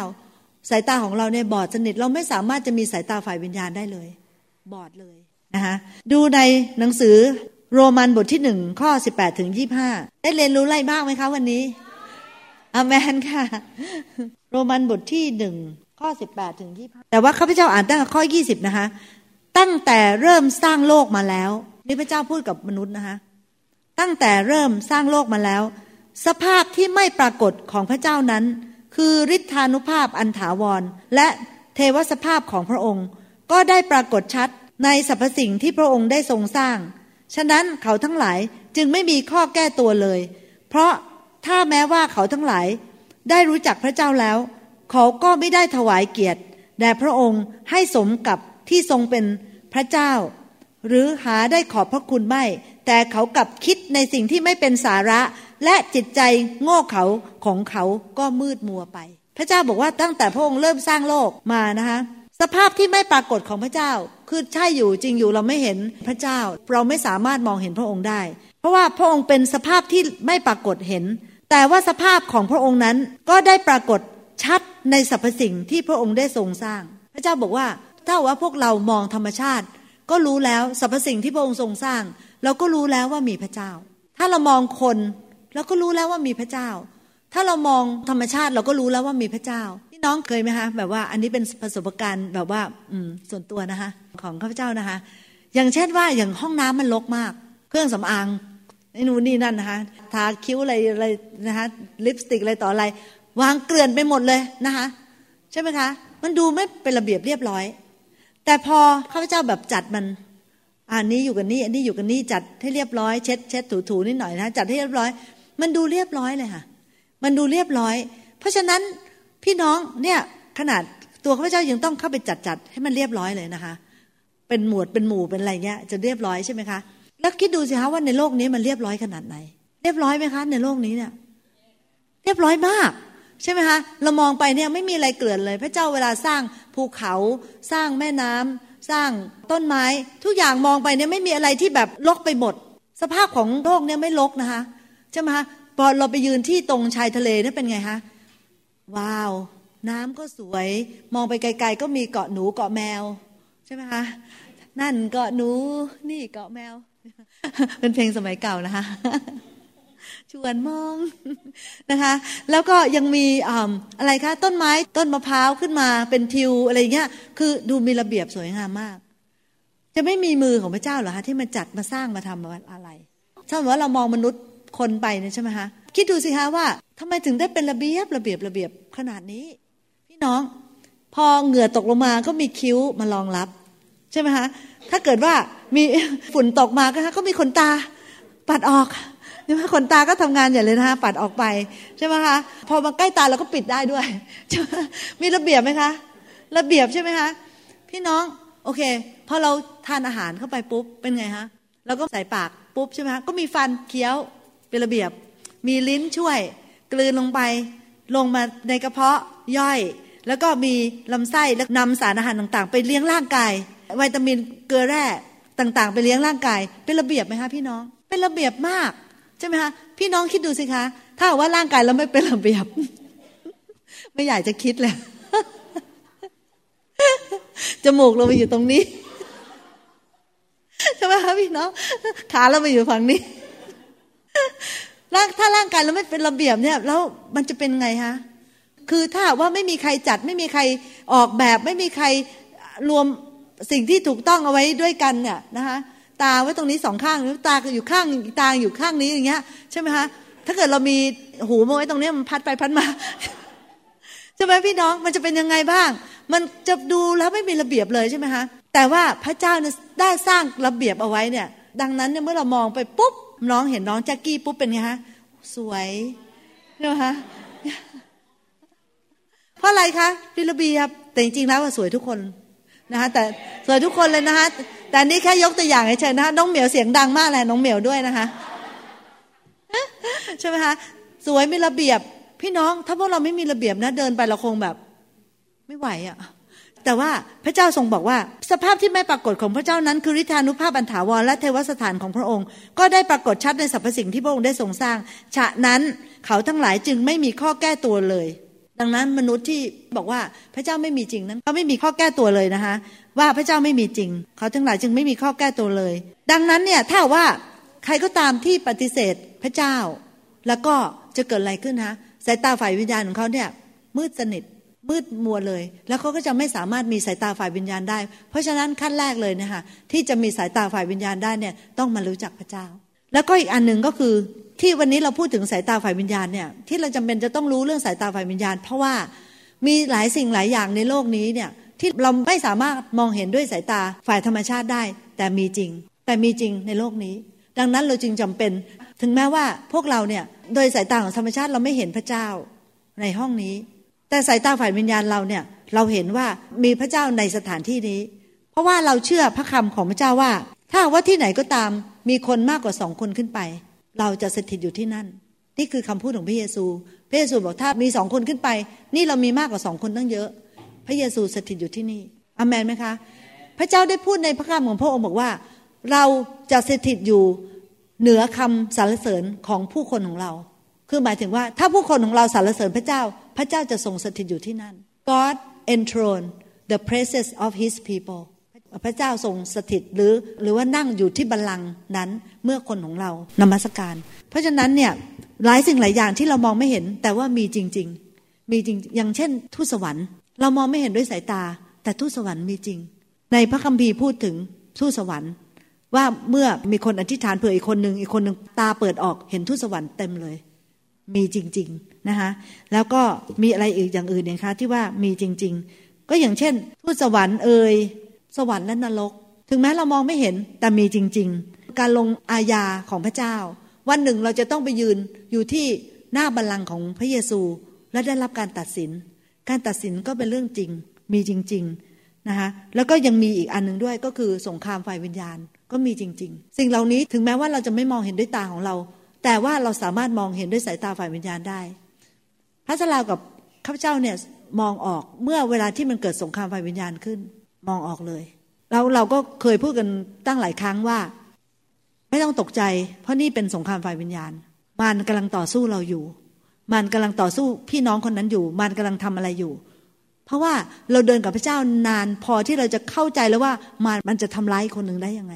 S3: สายตาของเราเนี่ยบอดสนิทเราไม่สามารถจะมีสายตาฝ่ายวิญญาณได้เลย บอดเลยนะคะดูในหนังสือ โรมันบทที่หนึ่งข้อสิบแปดถึงยี่ห้าได้เรียนรู้อะไรมากไหมคะวันนี้อเมนค่ะ โรมันบทที่หนึ่งข้อสิบแปดถึงยี่ห้าแต่ว่าข้าพเจ้าอ่านตั้งแต่ข้อยี่สิบนะคะ ตั้งแต่เริ่มสร้างโลกมาแล้ว นี่พระเจ้าพูดกับมนุษย์นะคะ ตั้งแต่เริ่มสร้างโลกมาแล้ว สภาพที่ไม่ปรากฏของพระเจ้านั้น คือฤทธานุภาพอันถาวร และเทวสภาพของพระองค์ ก็ได้ปรากฏชัดในสรรพสิ่งที่พระองค์ได้ทรงสร้าง ฉะนั้นเขาทั้งหลายจึงไม่มีข้อแก้ตัวเลย เพราะถ้าแม้ว่าเขาทั้งหลาย ได้รู้จักพระเจ้าแล้ว เขาก็ไม่ได้ถวายเกียรติแด่พระองค์ให้สมกับที่ทรงเป็นพระเจ้า หรือหาได้ขอบพระคุณไม่ แต่เขากลับคิดในสิ่งที่ไม่เป็นสาระ และจิตใจโง่เขาของเขาก็มืดมัวไป พระเจ้าบอกว่าตั้งแต่พระองค์เริ่มสร้างโลกมานะคะสภาพที่ไม่ปรากฏของพระเจ้า คือใช่อยู่จริงอยู่เราไม่เห็นพระเจ้า เราไม่สามารถมองเห็นพระองค์ได้ เพราะว่าพระองค์เป็นสภาพที่ไม่ปรากฏเห็น แต่ว่าสภาพของพระองค์นั้นก็ได้ปรากฏชัดในสรรพสิ่งที่พระองค์ได้ทรงสร้าง พระเจ้าบอกว่าถ้าว่าพวกเรามองธรรมชาติ ก็รู้แล้วสรรพสิ่งที่พระองค์ทรงสร้าง เราก็รู้แล้วว่ามีพระเจ้า ถ้าเรามองคนเราก็รู้แล้วว่ามีพระเจ้า ถ้าเรามองธรรมชาติเราก็รู้แล้วว่ามีพระเจ้า น้องเคยไหมคะแบบว่าอันนี้เป็นประสบการณ์แบบว่าอืมส่วนตัวนะคะ ของข้าพเจ้านะคะ อย่างเช่นว่าอย่างห้องน้ำมันรกมาก เครื่องสำอางไอ้นู่นนี่นั่นนะคะทาคิ้วอะไรอะไรนะคะลิปสติกอะไรต่ออะไร วางเกลื่อนไปหมดเลยนะคะใช่ไหมคะ มันดูไม่เป็นระเบียบเรียบร้อย แต่พอข้าพเจ้าแบบจัดมันอันนี้อยู่กันนี่อันนี้อยู่กันนี่จัดให้เรียบร้อยเช็ดเช็ดถูถูนิดหน่อยนะจัดให้เรียบร้อย มันดูเรียบร้อยเลยค่ะ มันดูเรียบร้อย เพราะฉะนั้น พี่น้องเนี่ยขนาดตัวข้าพเจ้ายังต้องเข้าไปจัดจัดให้มันเรียบร้อยเลยนะคะ เป็นหมวดเป็นหมู่เป็นอะไรเงี้ยจะเรียบร้อยใช่ไหมคะแล้วคิดดูสิคะว่าในโลกนี้มันเรียบร้อยขนาดไหน เรียบร้อยไหมคะ ในโลกนี้เนี่ย เรียบร้อยมากใช่ไหมคะเรามองไปเนี่ยไม่มีอะไรเกลื่อนเลย พระเจ้าเวลาสร้างภูเขาสร้างแม่น้ำสร้างต้นไม้ ทุกอย่างมองไปเนี่ยไม่มีอะไรที่แบบลกไปหมด สภาพของโลกเนี่ยไม่ลกนะคะใช่ไหมคะพอเราไปยืนที่ตรงชายทะเลเนี่ยเป็นไงคะ ว้าว น้ำก็สวย มองไปไกล ๆ ก็มีเกาะหนูเกาะแมว ใช่ไหมคะนั่นเกาะหนู นี่เกาะแมว เป็นเพลงสมัยเก่านะคะ ชวนมองนะคะ แล้วก็ยังมีอะไรคะ ต้นไม้ต้นมะพร้าวขึ้นมาเป็นทิวอะไรเงี้ย คือดูมีระเบียบสวยงามมาก จะไม่มีมือของพระเจ้าเหรอคะที่มาจัดมาสร้างมาทำอะไรถ้าว่าเรามองมนุษย์ คนไปเนี่ยใช่ไหมคะคิดดูสิคะว่าทำไมถึงได้เป็นระเบียบระเบียบระเบียบขนาดนี้ พี่น้อง พอเหงื่อตกลงมาก็มีคิ้วมารองรับ ใช่ไหมคะถ้าเกิดว่ามีฝุ่นตกมาก็ก็มีขนตา ปัดออกใช่ไหมขนตาก็ทำงานอย่างเลยนะคะปัดออกไปใช่ไหมคะพอมาใกล้ตาเราก็ปิดได้ด้วย มีระเบียบไหมคะ ระเบียบใช่ไหมคะพี่น้องโอเคพอเราทานอาหารเข้าไปปุ๊บเป็นไงคะเราก็ใส่ปากปุ๊บใช่ไหมคะก็มีฟันเคี้ยว เป็นระเบียบ มีลิ้นช่วย กลืนลงไป ลงมาในกระเพาะย่อย แล้วก็มีลำไส้แล้วนำสารอาหารต่างๆ ไปเลี้ยงร่างกายวิตามินเกลือแร่ต่างๆ ไปเลี้ยงร่างกาย เป็นระเบียบไหมคะพี่น้อง เป็นระเบียบมากใช่ไหมคะพี่น้องคิดดูสิคะ ถ้าว่าร่างกายเราไม่เป็นระเบียบ ไม่อยากจะคิดเลยจมูกเราไปอยู่ตรงนี้ใช่ไหมคะพี่น้องขาเราไปอยู่ฝั่งนี้ ถ้าร่างกายเราไม่เป็นระเบียบเนี่ยแล้วมันจะเป็นไงคะคือถ้าว่าไม่มีใครจัดไม่มีใครออกแบบ ไม่มีใครรวมสิ่งที่ถูกต้องเอาไว้ด้วยกันเนี่ยนะคะตาไว้ตรงนี้สองข้างหรือตาอยู่ข้างตาอยู่ข้างนี้อย่างเงี้ยใช่ไหมคะถ้าเกิดเรามีหูมาไว้ตรงนี้มันพัดไปพัดมาใช่ไหมพี่น้องมันจะเป็นยังไงบ้าง มันจะดูแล้วไม่มีระเบียบเลยใช่ไหมคะแต่ว่าพระเจ้าเนี่ยได้สร้างระเบียบเอาไว้เนี่ย ดังนั้นเนี่ยเมื่อเรามองไปปุ๊บ น้องเห็นน้องแจ็คกี้ปุ๊บเป็นไงฮะสวยใช่ไหมคะเพราะอะไรคะเป็นระเบียบแต่จริงๆแล้วสวยทุกคนนะคะแต่สวยทุกคนเลยนะคะแต่นี่แค่ยกตัวอย่างเฉยๆนะคะน้องเหมียวเสียงดังมากเลยน้องเหมียวด้วยนะคะใช่ไหมคะสวยมีระเบียบ พี่น้อง ถ้าพวกเราไม่มีระเบียบนะ เดินไปเราคงแบบ ไม่ไหวอะ่ะ แต่ว่าพระเจ้าทรงบอกว่า สภาพที่ไม่ปรากฏของพระเจ้านั้นคือฤทธานุภาพอันถาวรและเทวสถานของพระองค์ ก็ได้ปรากฏชัดในสรรพสิ่งที่พระองค์ได้ทรงสร้าง ฉะนั้นเขาทั้งหลายจึงไม่มีข้อแก้ตัวเลย ดังนั้นมนุษย์ที่บอกว่าพระเจ้าไม่มีจริงนั้นเขาไม่มีข้อแก้ตัวเลยนะคะว่าพระเจ้าไม่มีจริง เขาทั้งหลายจึงไม่มีข้อแก้ตัวเลย ดังนั้นเนี่ยถ้าว่าใครก็ตามที่ปฏิเสธพระเจ้า แล้วก็จะเกิดอะไรขึ้นฮะสายตาฝ่ายวิญญาณของเขาเนี่ยมืดสนิท มืดมัวเลย แล้วเขาก็จะไม่สามารถมีสายตาฝ่ายวิญญาณได้ เพราะฉะนั้นขั้นแรกเลยนะคะที่จะมีสายตาฝ่ายวิญญาณได้เนี่ยต้องมารู้จักพระเจ้า แล้วก็อีกอันหนึ่งก็คือที่วันนี้เราพูดถึงสายตาฝ่ายวิญญาณเนี่ยที่เราจำเป็นจะต้องรู้เรื่องสายตาฝ่ายวิญญาณ เพราะว่ามีหลายสิ่งหลายอย่างในโลกนี้เนี่ยที่เราไม่สามารถมองเห็นด้วยสายตาฝ่ายธรรมชาติได้ แต่มีจริง แต่มีจริงในโลกนี้ ดังนั้นเราจึงจำเป็น ถึงแม้ว่าพวกเราเนี่ยโดยสายตาของธรรมชาติเราไม่เห็นพระเจ้าในห้องนี้ แต่สายตาฝ่ายวิญญาณเราเนี่ย เราเห็นว่ามีพระเจ้าในสถานที่นี้ เพราะว่าเราเชื่อพระคำของพระเจ้าว่า ถ้าว่าที่ไหนก็ตามมีคนมากกว่าสองคนขึ้นไป เราจะสถิตอยู่ที่นั่น นี่คือคำพูดของพระเยซู พระเยซูบอกถ้ามีสองคนขึ้นไป นี่เรามีมากกว่าสองคนตั้งเยอะ พระเยซูสถิตอยู่ที่นี่อเมนไหมคะ พระเจ้าได้พูดในพระคำของพระองค์บอกว่า เราจะสถิตอยู่เหนือคำสรรเสริญของผู้คนของเรา คือหมายถึงว่าถ้าผู้คนของเราสรรเสริญพระเจ้า พระเจ้าจะทรงสถิตอยู่ที่นั่น God enthroned the praises of His people พระเจ้าทรงสถิตหรือหรือว่านั่งอยู่ที่บัลลังก์นั้นเมื่อคนของเรานมัสการ เพราะฉะนั้นเนี่ยหลายสิ่งหลายอย่างที่เรามองไม่เห็น แต่ว่ามีจริง ๆ มีจริงอย่างเช่น ทูตสวรรค์เรามองไม่เห็นด้วยสายตา แต่ทูตสวรรค์มีจริง ในพระคัมภีร์พูดถึงทูตสวรรค์ ว่าเมื่อมีคนอธิษฐานเผื่ออีกคนหนึ่งอีกคนหนึ่งตาเปิดออกเห็นทูตสวรรค์เต็มเลย มีจริง ๆนะคะ แล้วก็มีอะไรอีกอย่างอื่นเนี่ยคะที่ว่ามีจริง ๆ ก็อย่างเช่น ทูตสวรรค์เอ่ยสวรรค์และนรก ถึงแม้เรามองไม่เห็นแต่มีจริง ๆ การลงอาญาของพระเจ้า วันหนึ่งเราจะต้องไปยืนอยู่ที่หน้าบัลลังก์ของพระเยซูและได้รับการตัดสิน การตัดสินก็เป็นเรื่องจริง มีจริง ๆนะคะแล้วก็ยังมีอีกอันหนึ่งด้วยก็คือสงครามฝ่ายวิญญาณก็มีจริง ๆ สิ่งเหล่านี้ถึงแม้ว่าเราจะไม่มองเห็นด้วยตาของเรา แต่ว่าเราสามารถมองเห็นด้วยสายตาฝ่ายวิญญาณได้ พระสลาวกับข้าพเจ้าเนี่ยมองออกเมื่อเวลาที่มันเกิดสงครามฝ่ายวิญญาณขึ้น มองออกเลย เราเราก็เคยพูดกันตั้งหลายครั้งว่า ไม่ต้องตกใจ เพราะนี่เป็นสงครามฝ่ายวิญญาณ มันกำลังต่อสู้เราอยู่ มันกำลังต่อสู้พี่น้องคนนั้นอยู่ มันกำลังทำอะไรอยู่ เพราะว่าเราเดินกับพระเจ้านานพอที่เราจะเข้าใจแล้วว่ามันมันจะทำร้ายคนหนึ่งได้ยังไง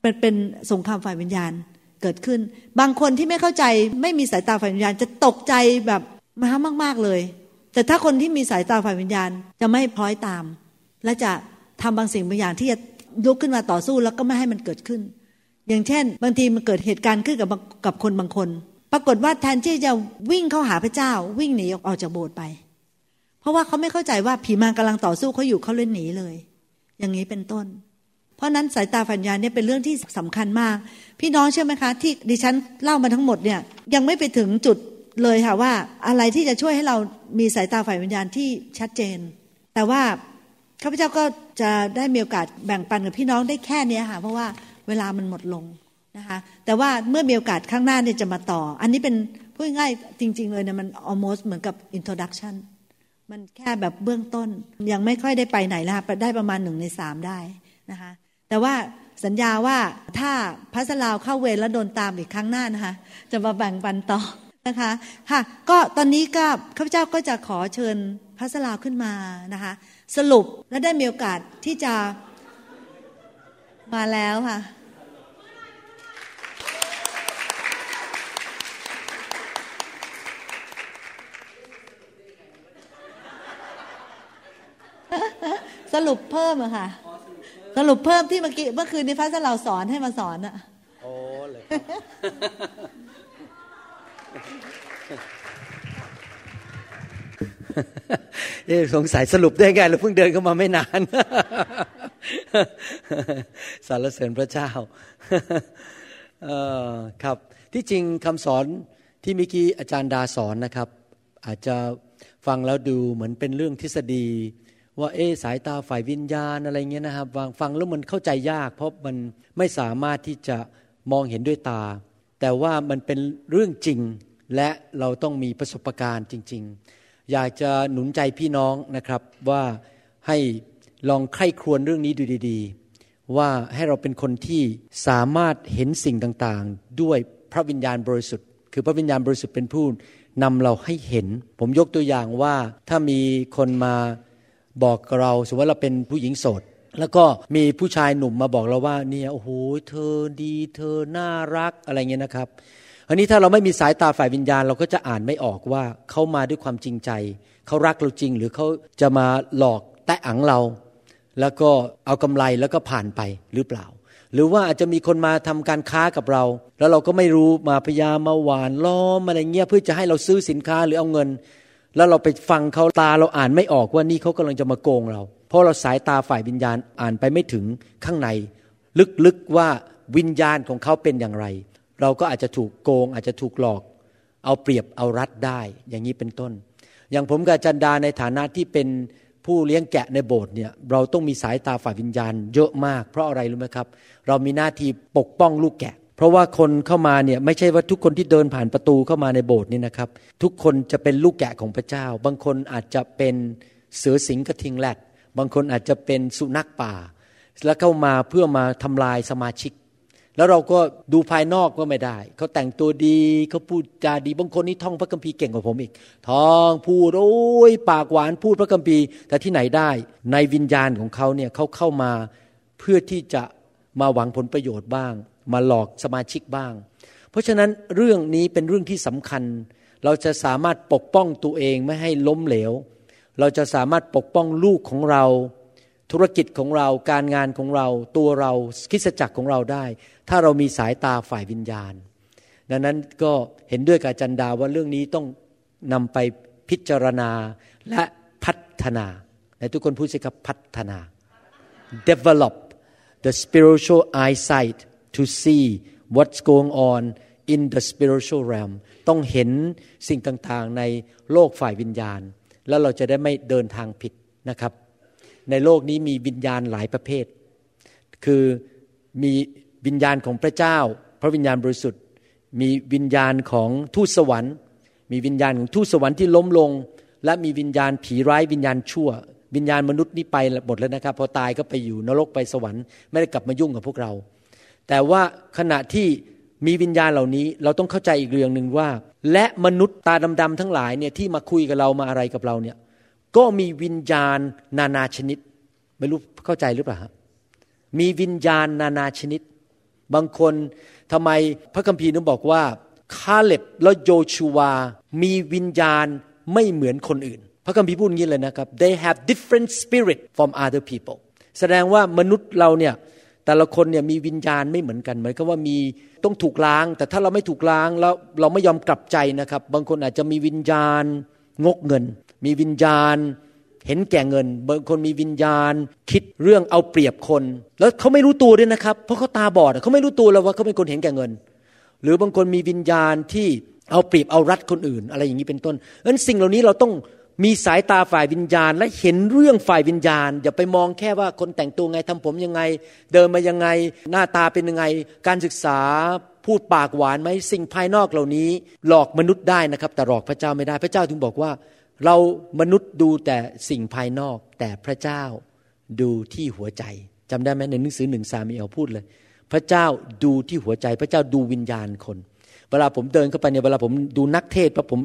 S3: เป็นเป็นสงครามฝ่ายวิญญาณ เกิดขึ้น บางคนที่ไม่เข้าใจไม่มีสายตาฝ่ายวิญญาณจะตกใจแบบมามากๆเลย แต่ถ้าคนที่มีสายตาฝ่ายวิญญาณจะไม่พลอยตาม และจะทำบางสิ่งบางอย่างที่จะลุกขึ้นมาต่อสู้แล้วก็ไม่ให้มันเกิดขึ้น อย่างเช่น บางทีมันเกิดเหตุการณ์ขึ้นกับกับคนบางคน ปรากฏว่าแทนที่จะวิ่งเข้าหาพระเจ้า วิ่งหนีออกจากโบสถ์ไป เพราะว่าเขาไม่เข้าใจว่าผีมารกำลังต่อสู้เขาอยู่เขาเล่นหนีเลย อย่างนี้เป็นต้น เพราะนั้นสายตาฝัญญาเนี่ยเป็นเรื่องที่สำคัญมาก พี่น้องเชื่อไหมคะ ที่ดิฉันเล่ามาทั้งหมดเนี่ยยังไม่ไปถึงจุดเลยค่ะว่าอะไรที่จะช่วยให้เรามีสายตาฝ่ายวิญญาณที่ชัดเจน แต่ว่าข้าพเจ้าก็จะได้มีโอกาสแบ่งปันกับพี่น้องได้แค่นี้ค่ะเพราะว่าเวลามันหมดลงนะคะแต่ว่าเมื่อมีโอกาสข้างหน้าเนี่ยจะมาต่อ อันนี้เป็นพูดง่ายจริง ๆ เลยเนี่ยมัน almost เหมือนกับ introduction มันแค่แบบเบื้องต้นยังไม่ค่อยได้ไปไหนแล้วได้ประมาณหนึ่งในสามได้นะคะ แต่ว่าสัญญาว่าถ้าพัสลาวเข้าเวรแล้วโดนตามอีกครั้งหน้านะคะ จะมาแบ่งปันต่อนะคะค่ะก็ตอนนี้ก็ข้าพเจ้าก็จะขอเชิญพัสลาวขึ้นมานะคะ สรุปและได้มีโอกาสที่จะมาแล้วค่ะสรุปเพิ่มอะค่ะ สรุปเพิ่มที่เมื่อกี้เมื่อคืนนี้พระเราสอนให้มาสอนอะ
S4: โอ้เลยเอ๊สงสัยสรุปได้ไงเราเพิ่งเดินเข้ามาไม่นานสารเสริญพระเจ้าครับ ที่จริงคำสอนที่เมื่อกี้อาจารย์ดาสอนนะครับ อาจจะฟังแล้วดูเหมือนเป็นเรื่องทฤษฎี ว่าเอสายตาฝ่ายวิญญาณอะไรเงี้ยนะครับฟังฟังแล้วมันเข้าใจยาก เพราะมันไม่สามารถที่จะมองเห็นด้วยตา แต่ว่ามันเป็นเรื่องจริงและเราต้องมีประสบการณ์จริง ๆ อยากจะหนุนใจพี่น้องนะครับว่าให้ลองไข้ครวญเรื่องนี้ดูดีๆ ว่าให้เราเป็นคนที่สามารถเห็นสิ่งต่างๆ ด้วยพระวิญญาณบริสุทธิ์ คือพระวิญญาณบริสุทธิ์เป็นผู้นำเราให้เห็น ผมยกตัวอย่างว่าถ้ามีคนมา บอกเราสมมติว่าเราเป็นผู้หญิงโสด แล้วก็มีผู้ชายหนุ่มมาบอกเราว่าเนี่ยโอ้โหเธอดีเธอน่ารักอะไรเงี้ยนะครับอันนี้ถ้าเราไม่มีสายตาฝ่ายวิญญาณ เราก็จะอ่านไม่ออกว่าเขามาด้วยความจริงใจเขารักเราจริง หรือเขาจะมาหลอกแตะอังเรา แล้วก็เอากำไรแล้วก็ผ่านไปหรือเปล่า หรือว่าอาจจะมีคนมาทำการค้ากับเรา แล้วเราก็ไม่รู้มาพยายามมาหวานล้อมอะไรเงี้ยเพื่อจะให้เราซื้อสินค้าหรือเอาเงิน แล้วเราไปฟังเขาตาเราอ่านไม่ออกว่านี่เขากำลังจะมาโกงเรา เพราะเราสายตาฝ่ายวิญญาณอ่านไปไม่ถึงข้างใน ลึกๆว่าวิญญาณของเขาเป็นอย่างไร เราก็อาจจะถูกโกง อาจจะถูกหลอก เอาเปรียบเอารัดได้ อย่างนี้เป็นต้น อย่างผมกับจันดาในฐานะที่เป็นผู้เลี้ยงแกะในโบสถ์เนี่ยเราต้องมีสายตาฝ่ายวิญญาณเยอะมาก เพราะอะไรรู้ไหมครับ เรามีหน้าที่ปกป้องลูกแกะ เพราะว่าคนเข้ามาเนี่ยไม่ใช่ว่าทุกคนที่เดินผ่านประตูเข้ามาในโบสถ์นี่นะครับ ทุกคนจะเป็นลูกแกะของพระเจ้า บางคนอาจจะเป็นเสือสิงกระทิงแรดบางคนอาจจะเป็นสุนัขป่า แล้วเข้ามาเพื่อมาทำลายสมาชิก แล้วเราก็ดูภายนอกก็ไม่ได้ เขาแต่งตัวดีเขาพูดจาดีบางคนนี่ท่องพระคัมภีร์เก่งกว่าผมอีกท่องพูดโอ้ยปากหวานพูดพระคัมภีร์แต่ที่ไหนได้ ในวิญญาณของเขาเนี่ยเขาเข้ามาเพื่อที่จะมาหวังผลประโยชน์บ้าง มาหลอกสมาชิกบ้าง เพราะฉะนั้นเรื่องนี้เป็นเรื่องที่สำคัญ เราจะสามารถปกป้องตัวเองไม่ให้ล้มเหลว เราจะสามารถปกป้องลูกของเรา ธุรกิจของเราการงานของเรา ตัวเราคิสจักรของเราได้ ถ้าเรามีสายตาฝ่ายวิญญาณ ดังนั้นก็เห็นด้วยกับจันดาว่าเรื่องนี้ต้องนำไปพิจารณาและพัฒนาในทุกคนพูดสิครับพัฒนา develop the spiritual eyesight to see what's going on in the spiritual realm ต้องเห็นสิ่งต่างๆ ในโลกฝ่ายวิญญาณ แล้วเราจะได้ไม่เดินทางผิดนะครับ ในโลกนี้มีวิญญาณหลายประเภท คือมีวิญญาณของพระเจ้า พระวิญญาณบริสุทธิ์ มีวิญญาณของทูตสวรรค์ มีวิญญาณของทูตสวรรค์ที่ล้มลง และมีวิญญาณผีร้ายวิญญาณชั่ว วิญญาณมนุษย์นี่ไปหมดแล้วนะครับ พอตายก็ไปอยู่นรกไปสวรรค์ ไม่ได้กลับมายุ่งกับพวกเรา แต่ว่าขณะที่มีวิญญาณเหล่านี้เราต้องเข้าใจอีกเรื่องหนึ่งว่า และมนุษย์ตาดำๆทั้งหลายเนี่ยที่มาคุยกับเรามาอะไรกับเราเนี่ยก็มีวิญญาณนานาชนิด ไม่รู้เข้าใจหรือเปล่ามีวิญญาณนานาชนิด บางคนทำไมพระคัมภีร์นึกบอกว่าคาเล็บและโยชูวา มีวิญญาณไม่เหมือนคนอื่น พระคัมภีร์พูดงี้เลยนะครับ they have different spirit from other people แสดงว่ามนุษย์เราเนี่ย แต่ละคนเนี่ยมีวิญญาณไม่เหมือนกันหมายความว่ามีต้องถูกล้าง แต่ถ้าเราไม่ถูกล้างแล้วเราไม่ยอมกลับใจนะครับ บางคนอาจจะมีวิญญาณงกเงิน มีวิญญาณ เห็นแก่เงิน บางคนมีวิญญาณ คิดเรื่องเอาเปรียบคน แล้วเขาไม่รู้ตัวด้วยนะครับ เพราะเขาตาบอดเขาไม่รู้ตัวแล้วว่าเขาเป็นคนเห็นแก่เงิน หรือบางคนมีวิญญาณที่เอาเปรียบเอารัดคนอื่น อะไรอย่างนี้เป็นต้นเนั้นสิ่งเหล่านี้เราต้อง มีสายตาฝ่ายวิญญาณ และเห็นเรื่องฝ่ายวิญญาณ อย่าไปมองแค่ว่าคนแต่งตัวไงทำผมยังไง เดินมายังไง หน้าตาเป็นยังไง การศึกษาพูดปากหวานไหมสิ่งภายนอกเหล่านี้ หลอกมนุษย์ได้นะครับ แต่หลอกพระเจ้าไม่ได้พระเจ้าถึงบอกว่า เรามนุษย์ดูแต่สิ่งภายนอก แต่พระเจ้าดูที่หัวใจจำได้ไหมในหนังสือหนึ่งซามีเอลพูดเลย พระเจ้าดูที่หัวใจ พระเจ้าดูวิญญาณคน เวลาผมเดินเข้าไปเนี่ยเวลาผมดูนักเทศพระผม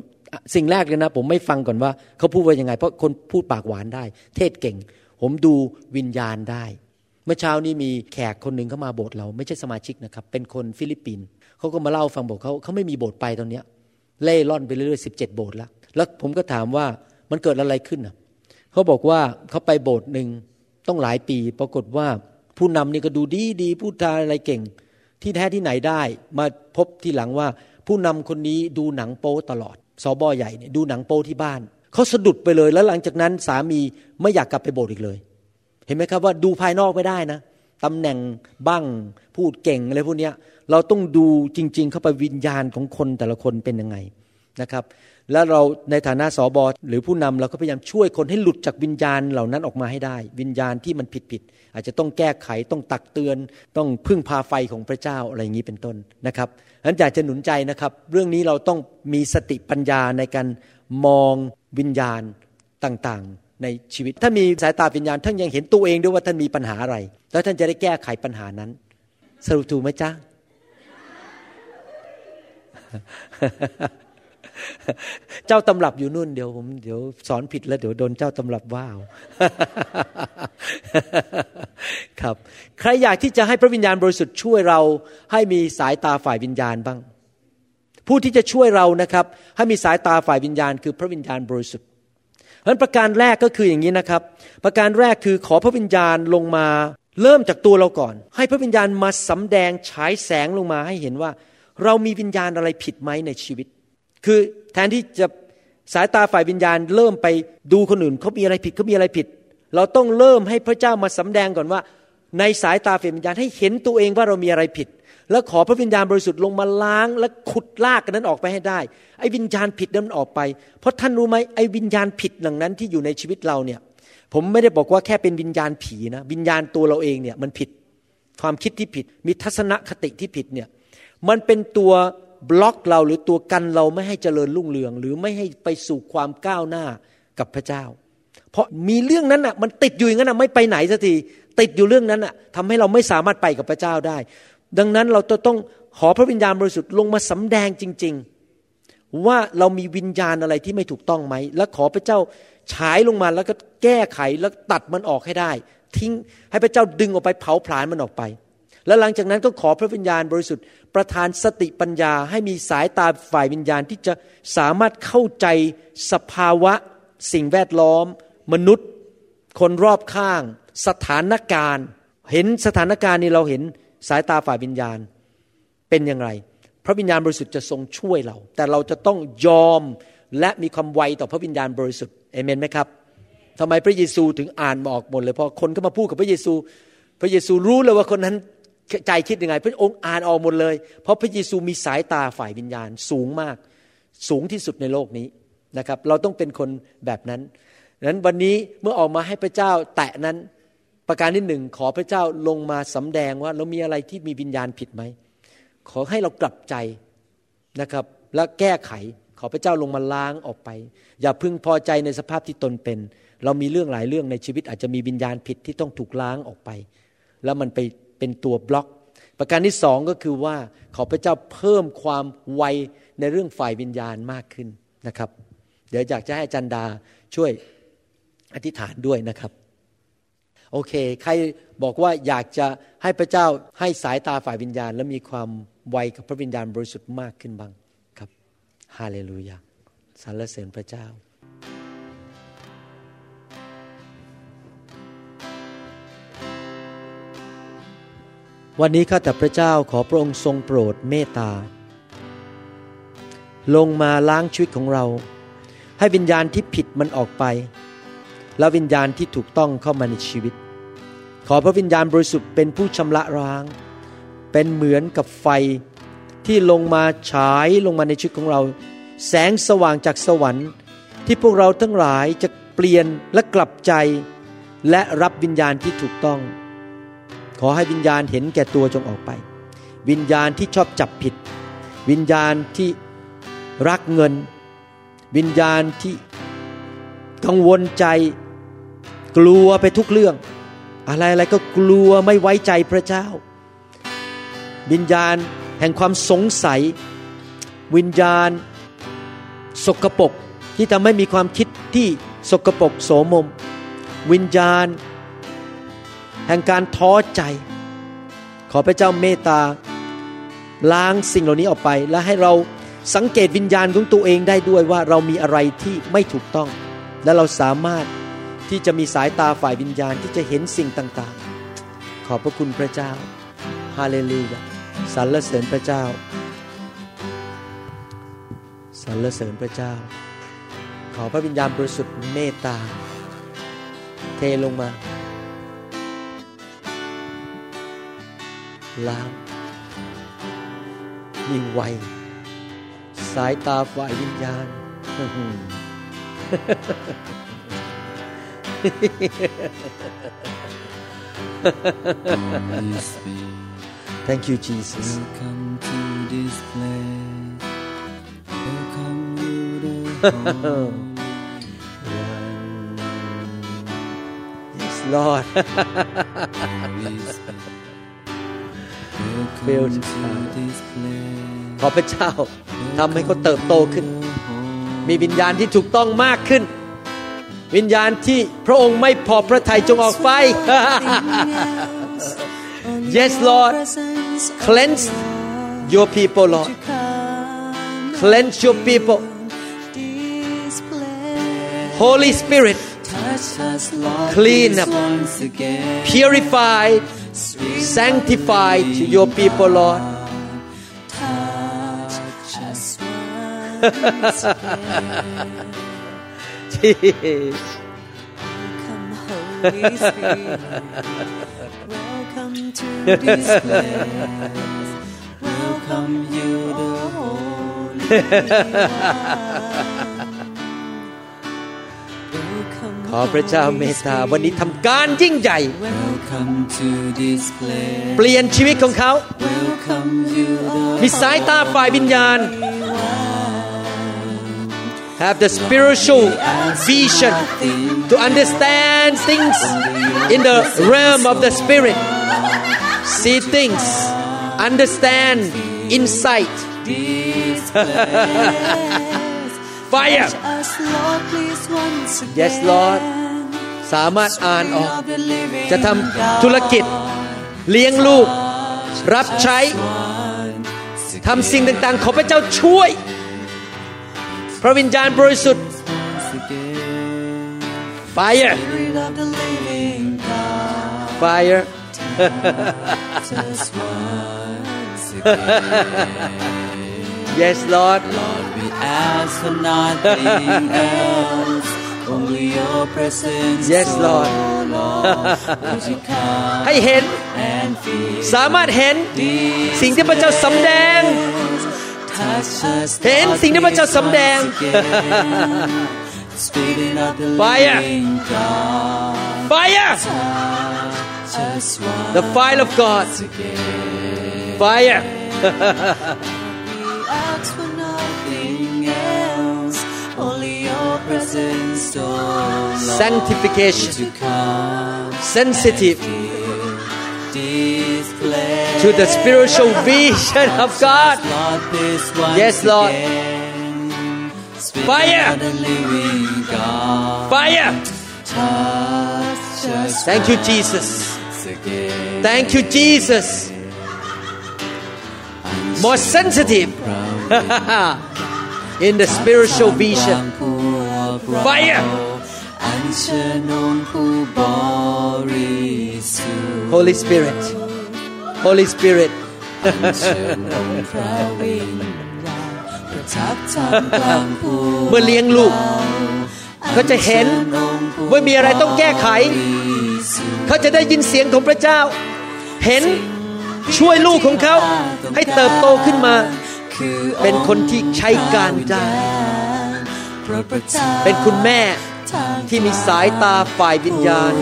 S4: สิ่งแรกเลยนะ ผมไม่ฟังก่อนว่าเขาพูดว่ายังไง เพราะคนพูดปากหวานได้ เทศน์เก่ง ผมดูวิญญาณได้ เมื่อเช้านี้มีแขกคนหนึ่งเข้ามาโบสถ์เรา ไม่ใช่สมาชิกนะครับ เป็นคนฟิลิปปินส์เขาก็มาเล่าฟังบอกเขาเขาไม่มีโบสถ์ไปตอนเนี้ยเร่ร่อนไปเรื่อยๆสิบเจ็ดโบสถ์แล้วแล้วผมก็ถามว่ามันเกิดอะไรขึ้นอะเขาบอกว่าเขาไปโบสถ์หนึ่งตั้งหลายปี ปรากฏว่าผู้นำนี่ก็ดูดีดีพูดจาอะไรเก่ง ที่แท้ที่ไหนได้ มาพบทีหลังว่าผู้นำคนนี้ดูหนังโป๊ตลอด สอบอใหญ่เนี่ยดูหนังโป้ที่บ้านเขาสะดุดไปเลยแล้วหลังจากนั้นสามีไม่อยากกลับไปโบสถ์อีกเลย เห็นไหมครับว่าดูภายนอกไม่ได้นะตำแหน่งบ้างพูดเก่งอะไรพวกนี้เราต้องดูจริง ๆ เข้าไปวิญญาณของคนแต่ละคนเป็นยังไงนะครับ แล้วเราในฐานะสอบอหรือผู้นำเราก็พยายามช่วยคนให้หลุดจากวิญญาณเหล่านั้นออกมาให้ได้ วิญญาณที่มันผิดผิดอาจจะต้องแก้ไขต้องตักเตือน ต้องพึ่งพาไฟของพระเจ้าอะไรอย่างนี้เป็นต้นนะครับฉะนั้นอยากจะหนุนใจนะครับ เรื่องนี้เราต้องมีสติปัญญาในการมองวิญญาณต่างๆ ในชีวิต ถ้ามีสายตาวิญญาณท่านยังเห็นตัวเองด้วยว่าท่านมีปัญหาอะไร แล้วท่านจะได้แก้ไขปัญหานั้น สรุปถูกไหมจ๊ะ เจ้าตำรับอยู่นู่นเดี๋ยวผมเดี๋ยวสอนผิดแล้วเดี๋ยวโดนเจ้าตำรับว้าวครับ ใครอยากที่จะให้พระวิญญาณบริสุทธิ์ช่วยเรา ให้มีสายตาฝ่ายวิญญาณบ้าง ผู้ที่จะช่วยเรานะครับ ให้มีสายตาฝ่ายวิญญาณ คือพระวิญญาณบริสุทธิ์เพราะประการแรกก็คืออย่างนี้นะครับ ประการแรกคือขอพระวิญญาณลงมาเริ่มจากตัวเราก่อน ให้พระวิญญาณมาสำแดงฉายแสงลงมาให้เห็นว่า เรามีวิญญาณอะไรผิดไหมในชีวิต คือแทนที่จะสายตาฝ่ายวิญญาณ เริ่มไปดูคนอื่นเขามีอะไรผิดเขามีอะไรผิด เราต้องเริ่มให้พระเจ้ามาสำแดงก่อนว่า ในสายตาฝ่ายวิญญาณให้เห็นตัวเองว่าเรามีอะไรผิด แล้วขอพระวิญญาณบริสุทธิ์ลงมาล้าง และขุดลากกันนั้นออกไปให้ได้ไอ้วิญญาณผิดนั้นมันออกไป เพราะท่านรู้ไหมไอ้วิญญาณผิดหลังนั้นที่อยู่ในชีวิตเราเนี่ยผมไม่ได้บอกว่าแค่เป็นวิญญาณผีนะวิญญาณตัวเราเองเนี่ยมันผิดความคิดที่ผิด มีทัศนคติที่ผิดเนี่ยมันเป็นตัว บล็อกเราหรือตัวกันเราไม่ให้เจริญรุ่งเรือง หรือไม่ให้ไปสู่ความก้าวหน้ากับพระเจ้า เพราะมีเรื่องนั้นอะมันติดอยู่อย่างนั้นอะไม่ไปไหนสักทีติดอยู่เรื่องนั้นอะทำให้เราไม่สามารถไปกับพระเจ้าได้ ดังนั้นเราต้องขอพระวิญญาณบริสุทธิ์ลงมาสำแดงจริง ๆ ว่าเรามีวิญญาณอะไรที่ไม่ถูกต้องไหม และขอพระเจ้าฉายลงมาแล้วก็แก้ไขแล้วตัดมันออกให้ได้ ทิ้งให้พระเจ้าดึงออกไปเผาผลาญมันออกไป แล้วหลังจากนั้นก็ขอพระวิญญาณบริสุทธิ์ประทานสติปัญญาให้มีสายตาฝ่ายวิญญาณที่จะสามารถเข้าใจสภาวะ สิ่งแวดล้อม มนุษย์ คนรอบข้าง สถานการณ์ เห็นสถานการณ์นี้เราเห็นสายตาฝ่ายวิญญาณเป็นอย่างไร พระวิญญาณบริสุทธิ์จะทรงช่วยเรา แต่เราจะต้องยอมและมีความไวต่อพระวิญญาณบริสุทธิ์เอเมนไหมครับทำไมพระเยซูถึงอ่านออกหมดเลยพอคนก็มาพูดกับพระเยซู พระเยซูรู้เลยว่าคนนั้น ใจคิดยังไง พระองค์อ่านออกหมดเลย เพราะพระเยซูมีสายตาฝ่ายวิญญาณสูงมาก สูงที่สุดในโลกนี้นะครับ เราต้องเป็นคนแบบนั้นนั้นวันนี้เมื่อออกมาให้พระเจ้าแตะนั้น ประการที่หนึ่งขอพระเจ้าลงมาสำแดงว่าเรามีอะไรที่มีวิญญาณผิดไหมขอให้เรากลับใจนะครับ และแก้ไขขอพระเจ้าลงมาล้างออกไป อย่าพึงพอใจในสภาพที่ตนเป็น เรามีเรื่องหลายเรื่องในชีวิตอาจจะมีวิญญาณผิดที่ต้องถูกล้างออกไป แล้วมันไป เป็นตัวบล็อก ประการที่สองก็คือว่าขอพระเจ้าเพิ่มความไวในเรื่องฝ่ายวิญญาณมากขึ้นนะครับ เดี๋ยวอยากจะให้อาจารย์ดาช่วยอธิษฐานด้วยนะครับ โอเค ใครบอกว่าอยากจะให้พระเจ้าให้สายตาฝ่ายวิญญาณ และมีความไวกับพระวิญญาณบริสุทธิ์มากขึ้นบ้างครับฮาเลลูยาสรรเสริญพระเจ้า วันนี้ข้าแต่พระเจ้าขอพระองค์ทรงโปรดเมตตา ลงมาล้างชีวิตของเรา ให้วิญญาณที่ผิดมันออกไป และวิญญาณที่ถูกต้องเข้ามาในชีวิต ขอพระวิญญาณบริสุทธิ์เป็นผู้ชำระร้าง เป็นเหมือนกับไฟที่ลงมาฉายลงมาในชีวิตของเรา แสงสว่างจากสวรรค์ ที่พวกเราทั้งหลายจะเปลี่ยนและกลับใจ และรับวิญญาณที่ถูกต้อง ขอให้วิญญาณเห็นแก่ตัวจงออกไป วิญญาณที่ชอบจับผิด วิญญาณที่รักเงิน วิญญาณที่กังวลใจ กลัวไปทุกเรื่อง อะไรอะไรก็กลัวไม่ไว้ใจพระเจ้า วิญญาณแห่งความสงสัย วิญญาณสกปรกที่ทำให้มีความคิดที่สกปรกโสมม วิญญาณ แห่งการท้อใจ ขอพระเจ้าเมตตา ล้างสิ่งเหล่านี้ออกไป และให้เราสังเกตวิญญาณของตัวเองได้ด้วยว่าเรามีอะไรที่ไม่ถูกต้อง และเราสามารถที่จะมีสายตาฝ่ายวิญญาณที่จะเห็นสิ่งต่างๆ ขอบพระคุณพระเจ้าฮาเลลูยาสรรเสริญพระเจ้าสรรเสริญพระเจ้า ขอพระวิญญาณบริสุทธิ์เมตตา เทลงมา ล้างมีไว สายตาฝ่ายวิญญาณ
S5: Holy Spirit,
S4: Thank you Jesus
S5: welcome to this place. Welcome you, the Holy One.
S4: Yes Lord
S5: Holy Spirit,
S4: Fill
S5: welcome
S4: this heart.
S5: to this place.
S4: ขอพระเจ้าทำให้เขาเติบโตขึ้น
S5: Welcome
S4: มีวิญญาณที่ถูกต้องมากขึ้น วิญญาณที่พระองค์ไม่พอพระทัยจงออกไป Yes Lord cleanse your people Lord cleanse your people Holy Spirit
S5: Touch us, Lord,
S4: Clean
S5: please,
S4: up.
S5: once again.
S4: purify sanctify to your people Lord
S5: Touch us
S4: Jesus
S6: Come, Holy Spirit. Welcome
S5: to this place. Welcome you, the Holy One.
S4: ขอพระเจ้าเมตตาวันนี้ทำการยิ่งใหญ่
S5: Welcome to this place.
S4: เปลี่ยนชีวิตของเขา
S5: Welcome you, the
S4: มีสายตาฝ่ายวิญญาณ have the spiritual vision to understand things in the realm of the spirit see things understand insight Fire
S5: us, Lord, please once again.
S4: yes Lord สามารถอ่านออก
S5: Of the living
S4: จะทำธุรกิจ เลี้ยงลูก รับใช้ทำสิ่งต่างๆ ขอพระเจ้าช่วย พระวิญญาณบริสุทธิ์ fire
S5: Spirit of the living God.
S4: fire
S5: Just once again.
S4: yes Lord
S5: Lord, we ask for nothing else. Only your presence.
S4: Yes,
S5: oh
S4: Lord.
S5: Lord. Would you come
S4: ให้เห็น
S5: and feel
S4: สามารถเห็นสิ่งที่พระเจ้าสำแดง
S5: touch us?
S4: เห็น
S5: Lord,
S4: สิ่งที่พระเจ้า
S5: please
S4: สำแดง
S5: once again. Spirit of the
S4: Fire.
S5: living God.
S4: fire
S5: Just once
S4: the fire of God fire
S5: We ask for nothing else. Only your presence, oh Lord.
S4: sanctification
S5: to come
S4: sensitive to the spiritual vision of God
S5: Lord, this
S4: Yes, Lord. Fire.
S5: of the living God.
S4: fire thank you Jesus thank you Jesus more sensitive in the spiritual vision
S5: ผู้รับเรา
S4: Fire
S5: อัญเชิญองค์ผู้บริสุทธิ์
S4: Holy Spirit Holy Spirit
S5: เชิญองค์พระวิญญาณประทับท่ามกลางผู้
S4: เมื่อเลี้ยงลูกเขาจะเห็นว่ามีอะไรต้องแก้ไข เขาจะได้ยินเสียงของพระเจ้า เห็น ช่วยลูกของเขาให้เติบโตขึ้นมา เป็นคนที่ใช้การได้ เป็นคุณแม่ที่มีสายตาฝ่ายวิญญาณ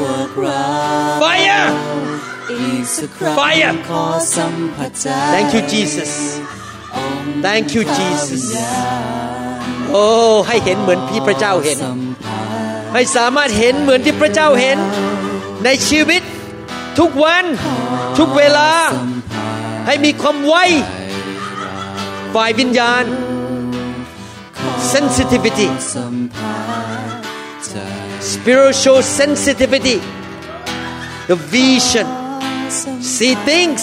S4: Fire Fire Thank you Jesus Thank you Jesus โอ้ให้เห็นเหมือนที่พระเจ้าเห็น ให้สามารถเห็นเหมือนที่พระเจ้าเห็น ในชีวิตทุกวัน ทุกเวลา ให้มีความไวฝ่ายวิญญาณ sensitivity spiritual sensitivity the vision see things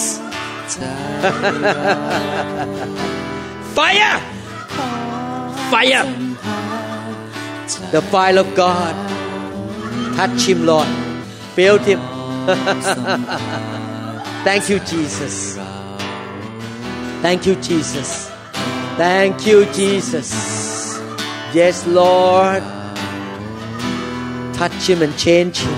S4: fire fire the fire of God touch him Lord feel him thank you Jesus thank you Jesus. Thank you Jesus. Yes Lord. Touch him and change him.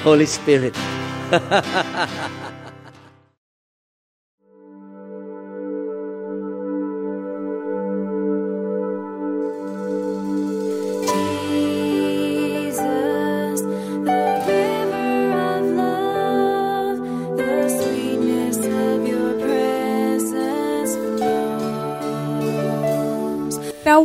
S4: Holy Spirit.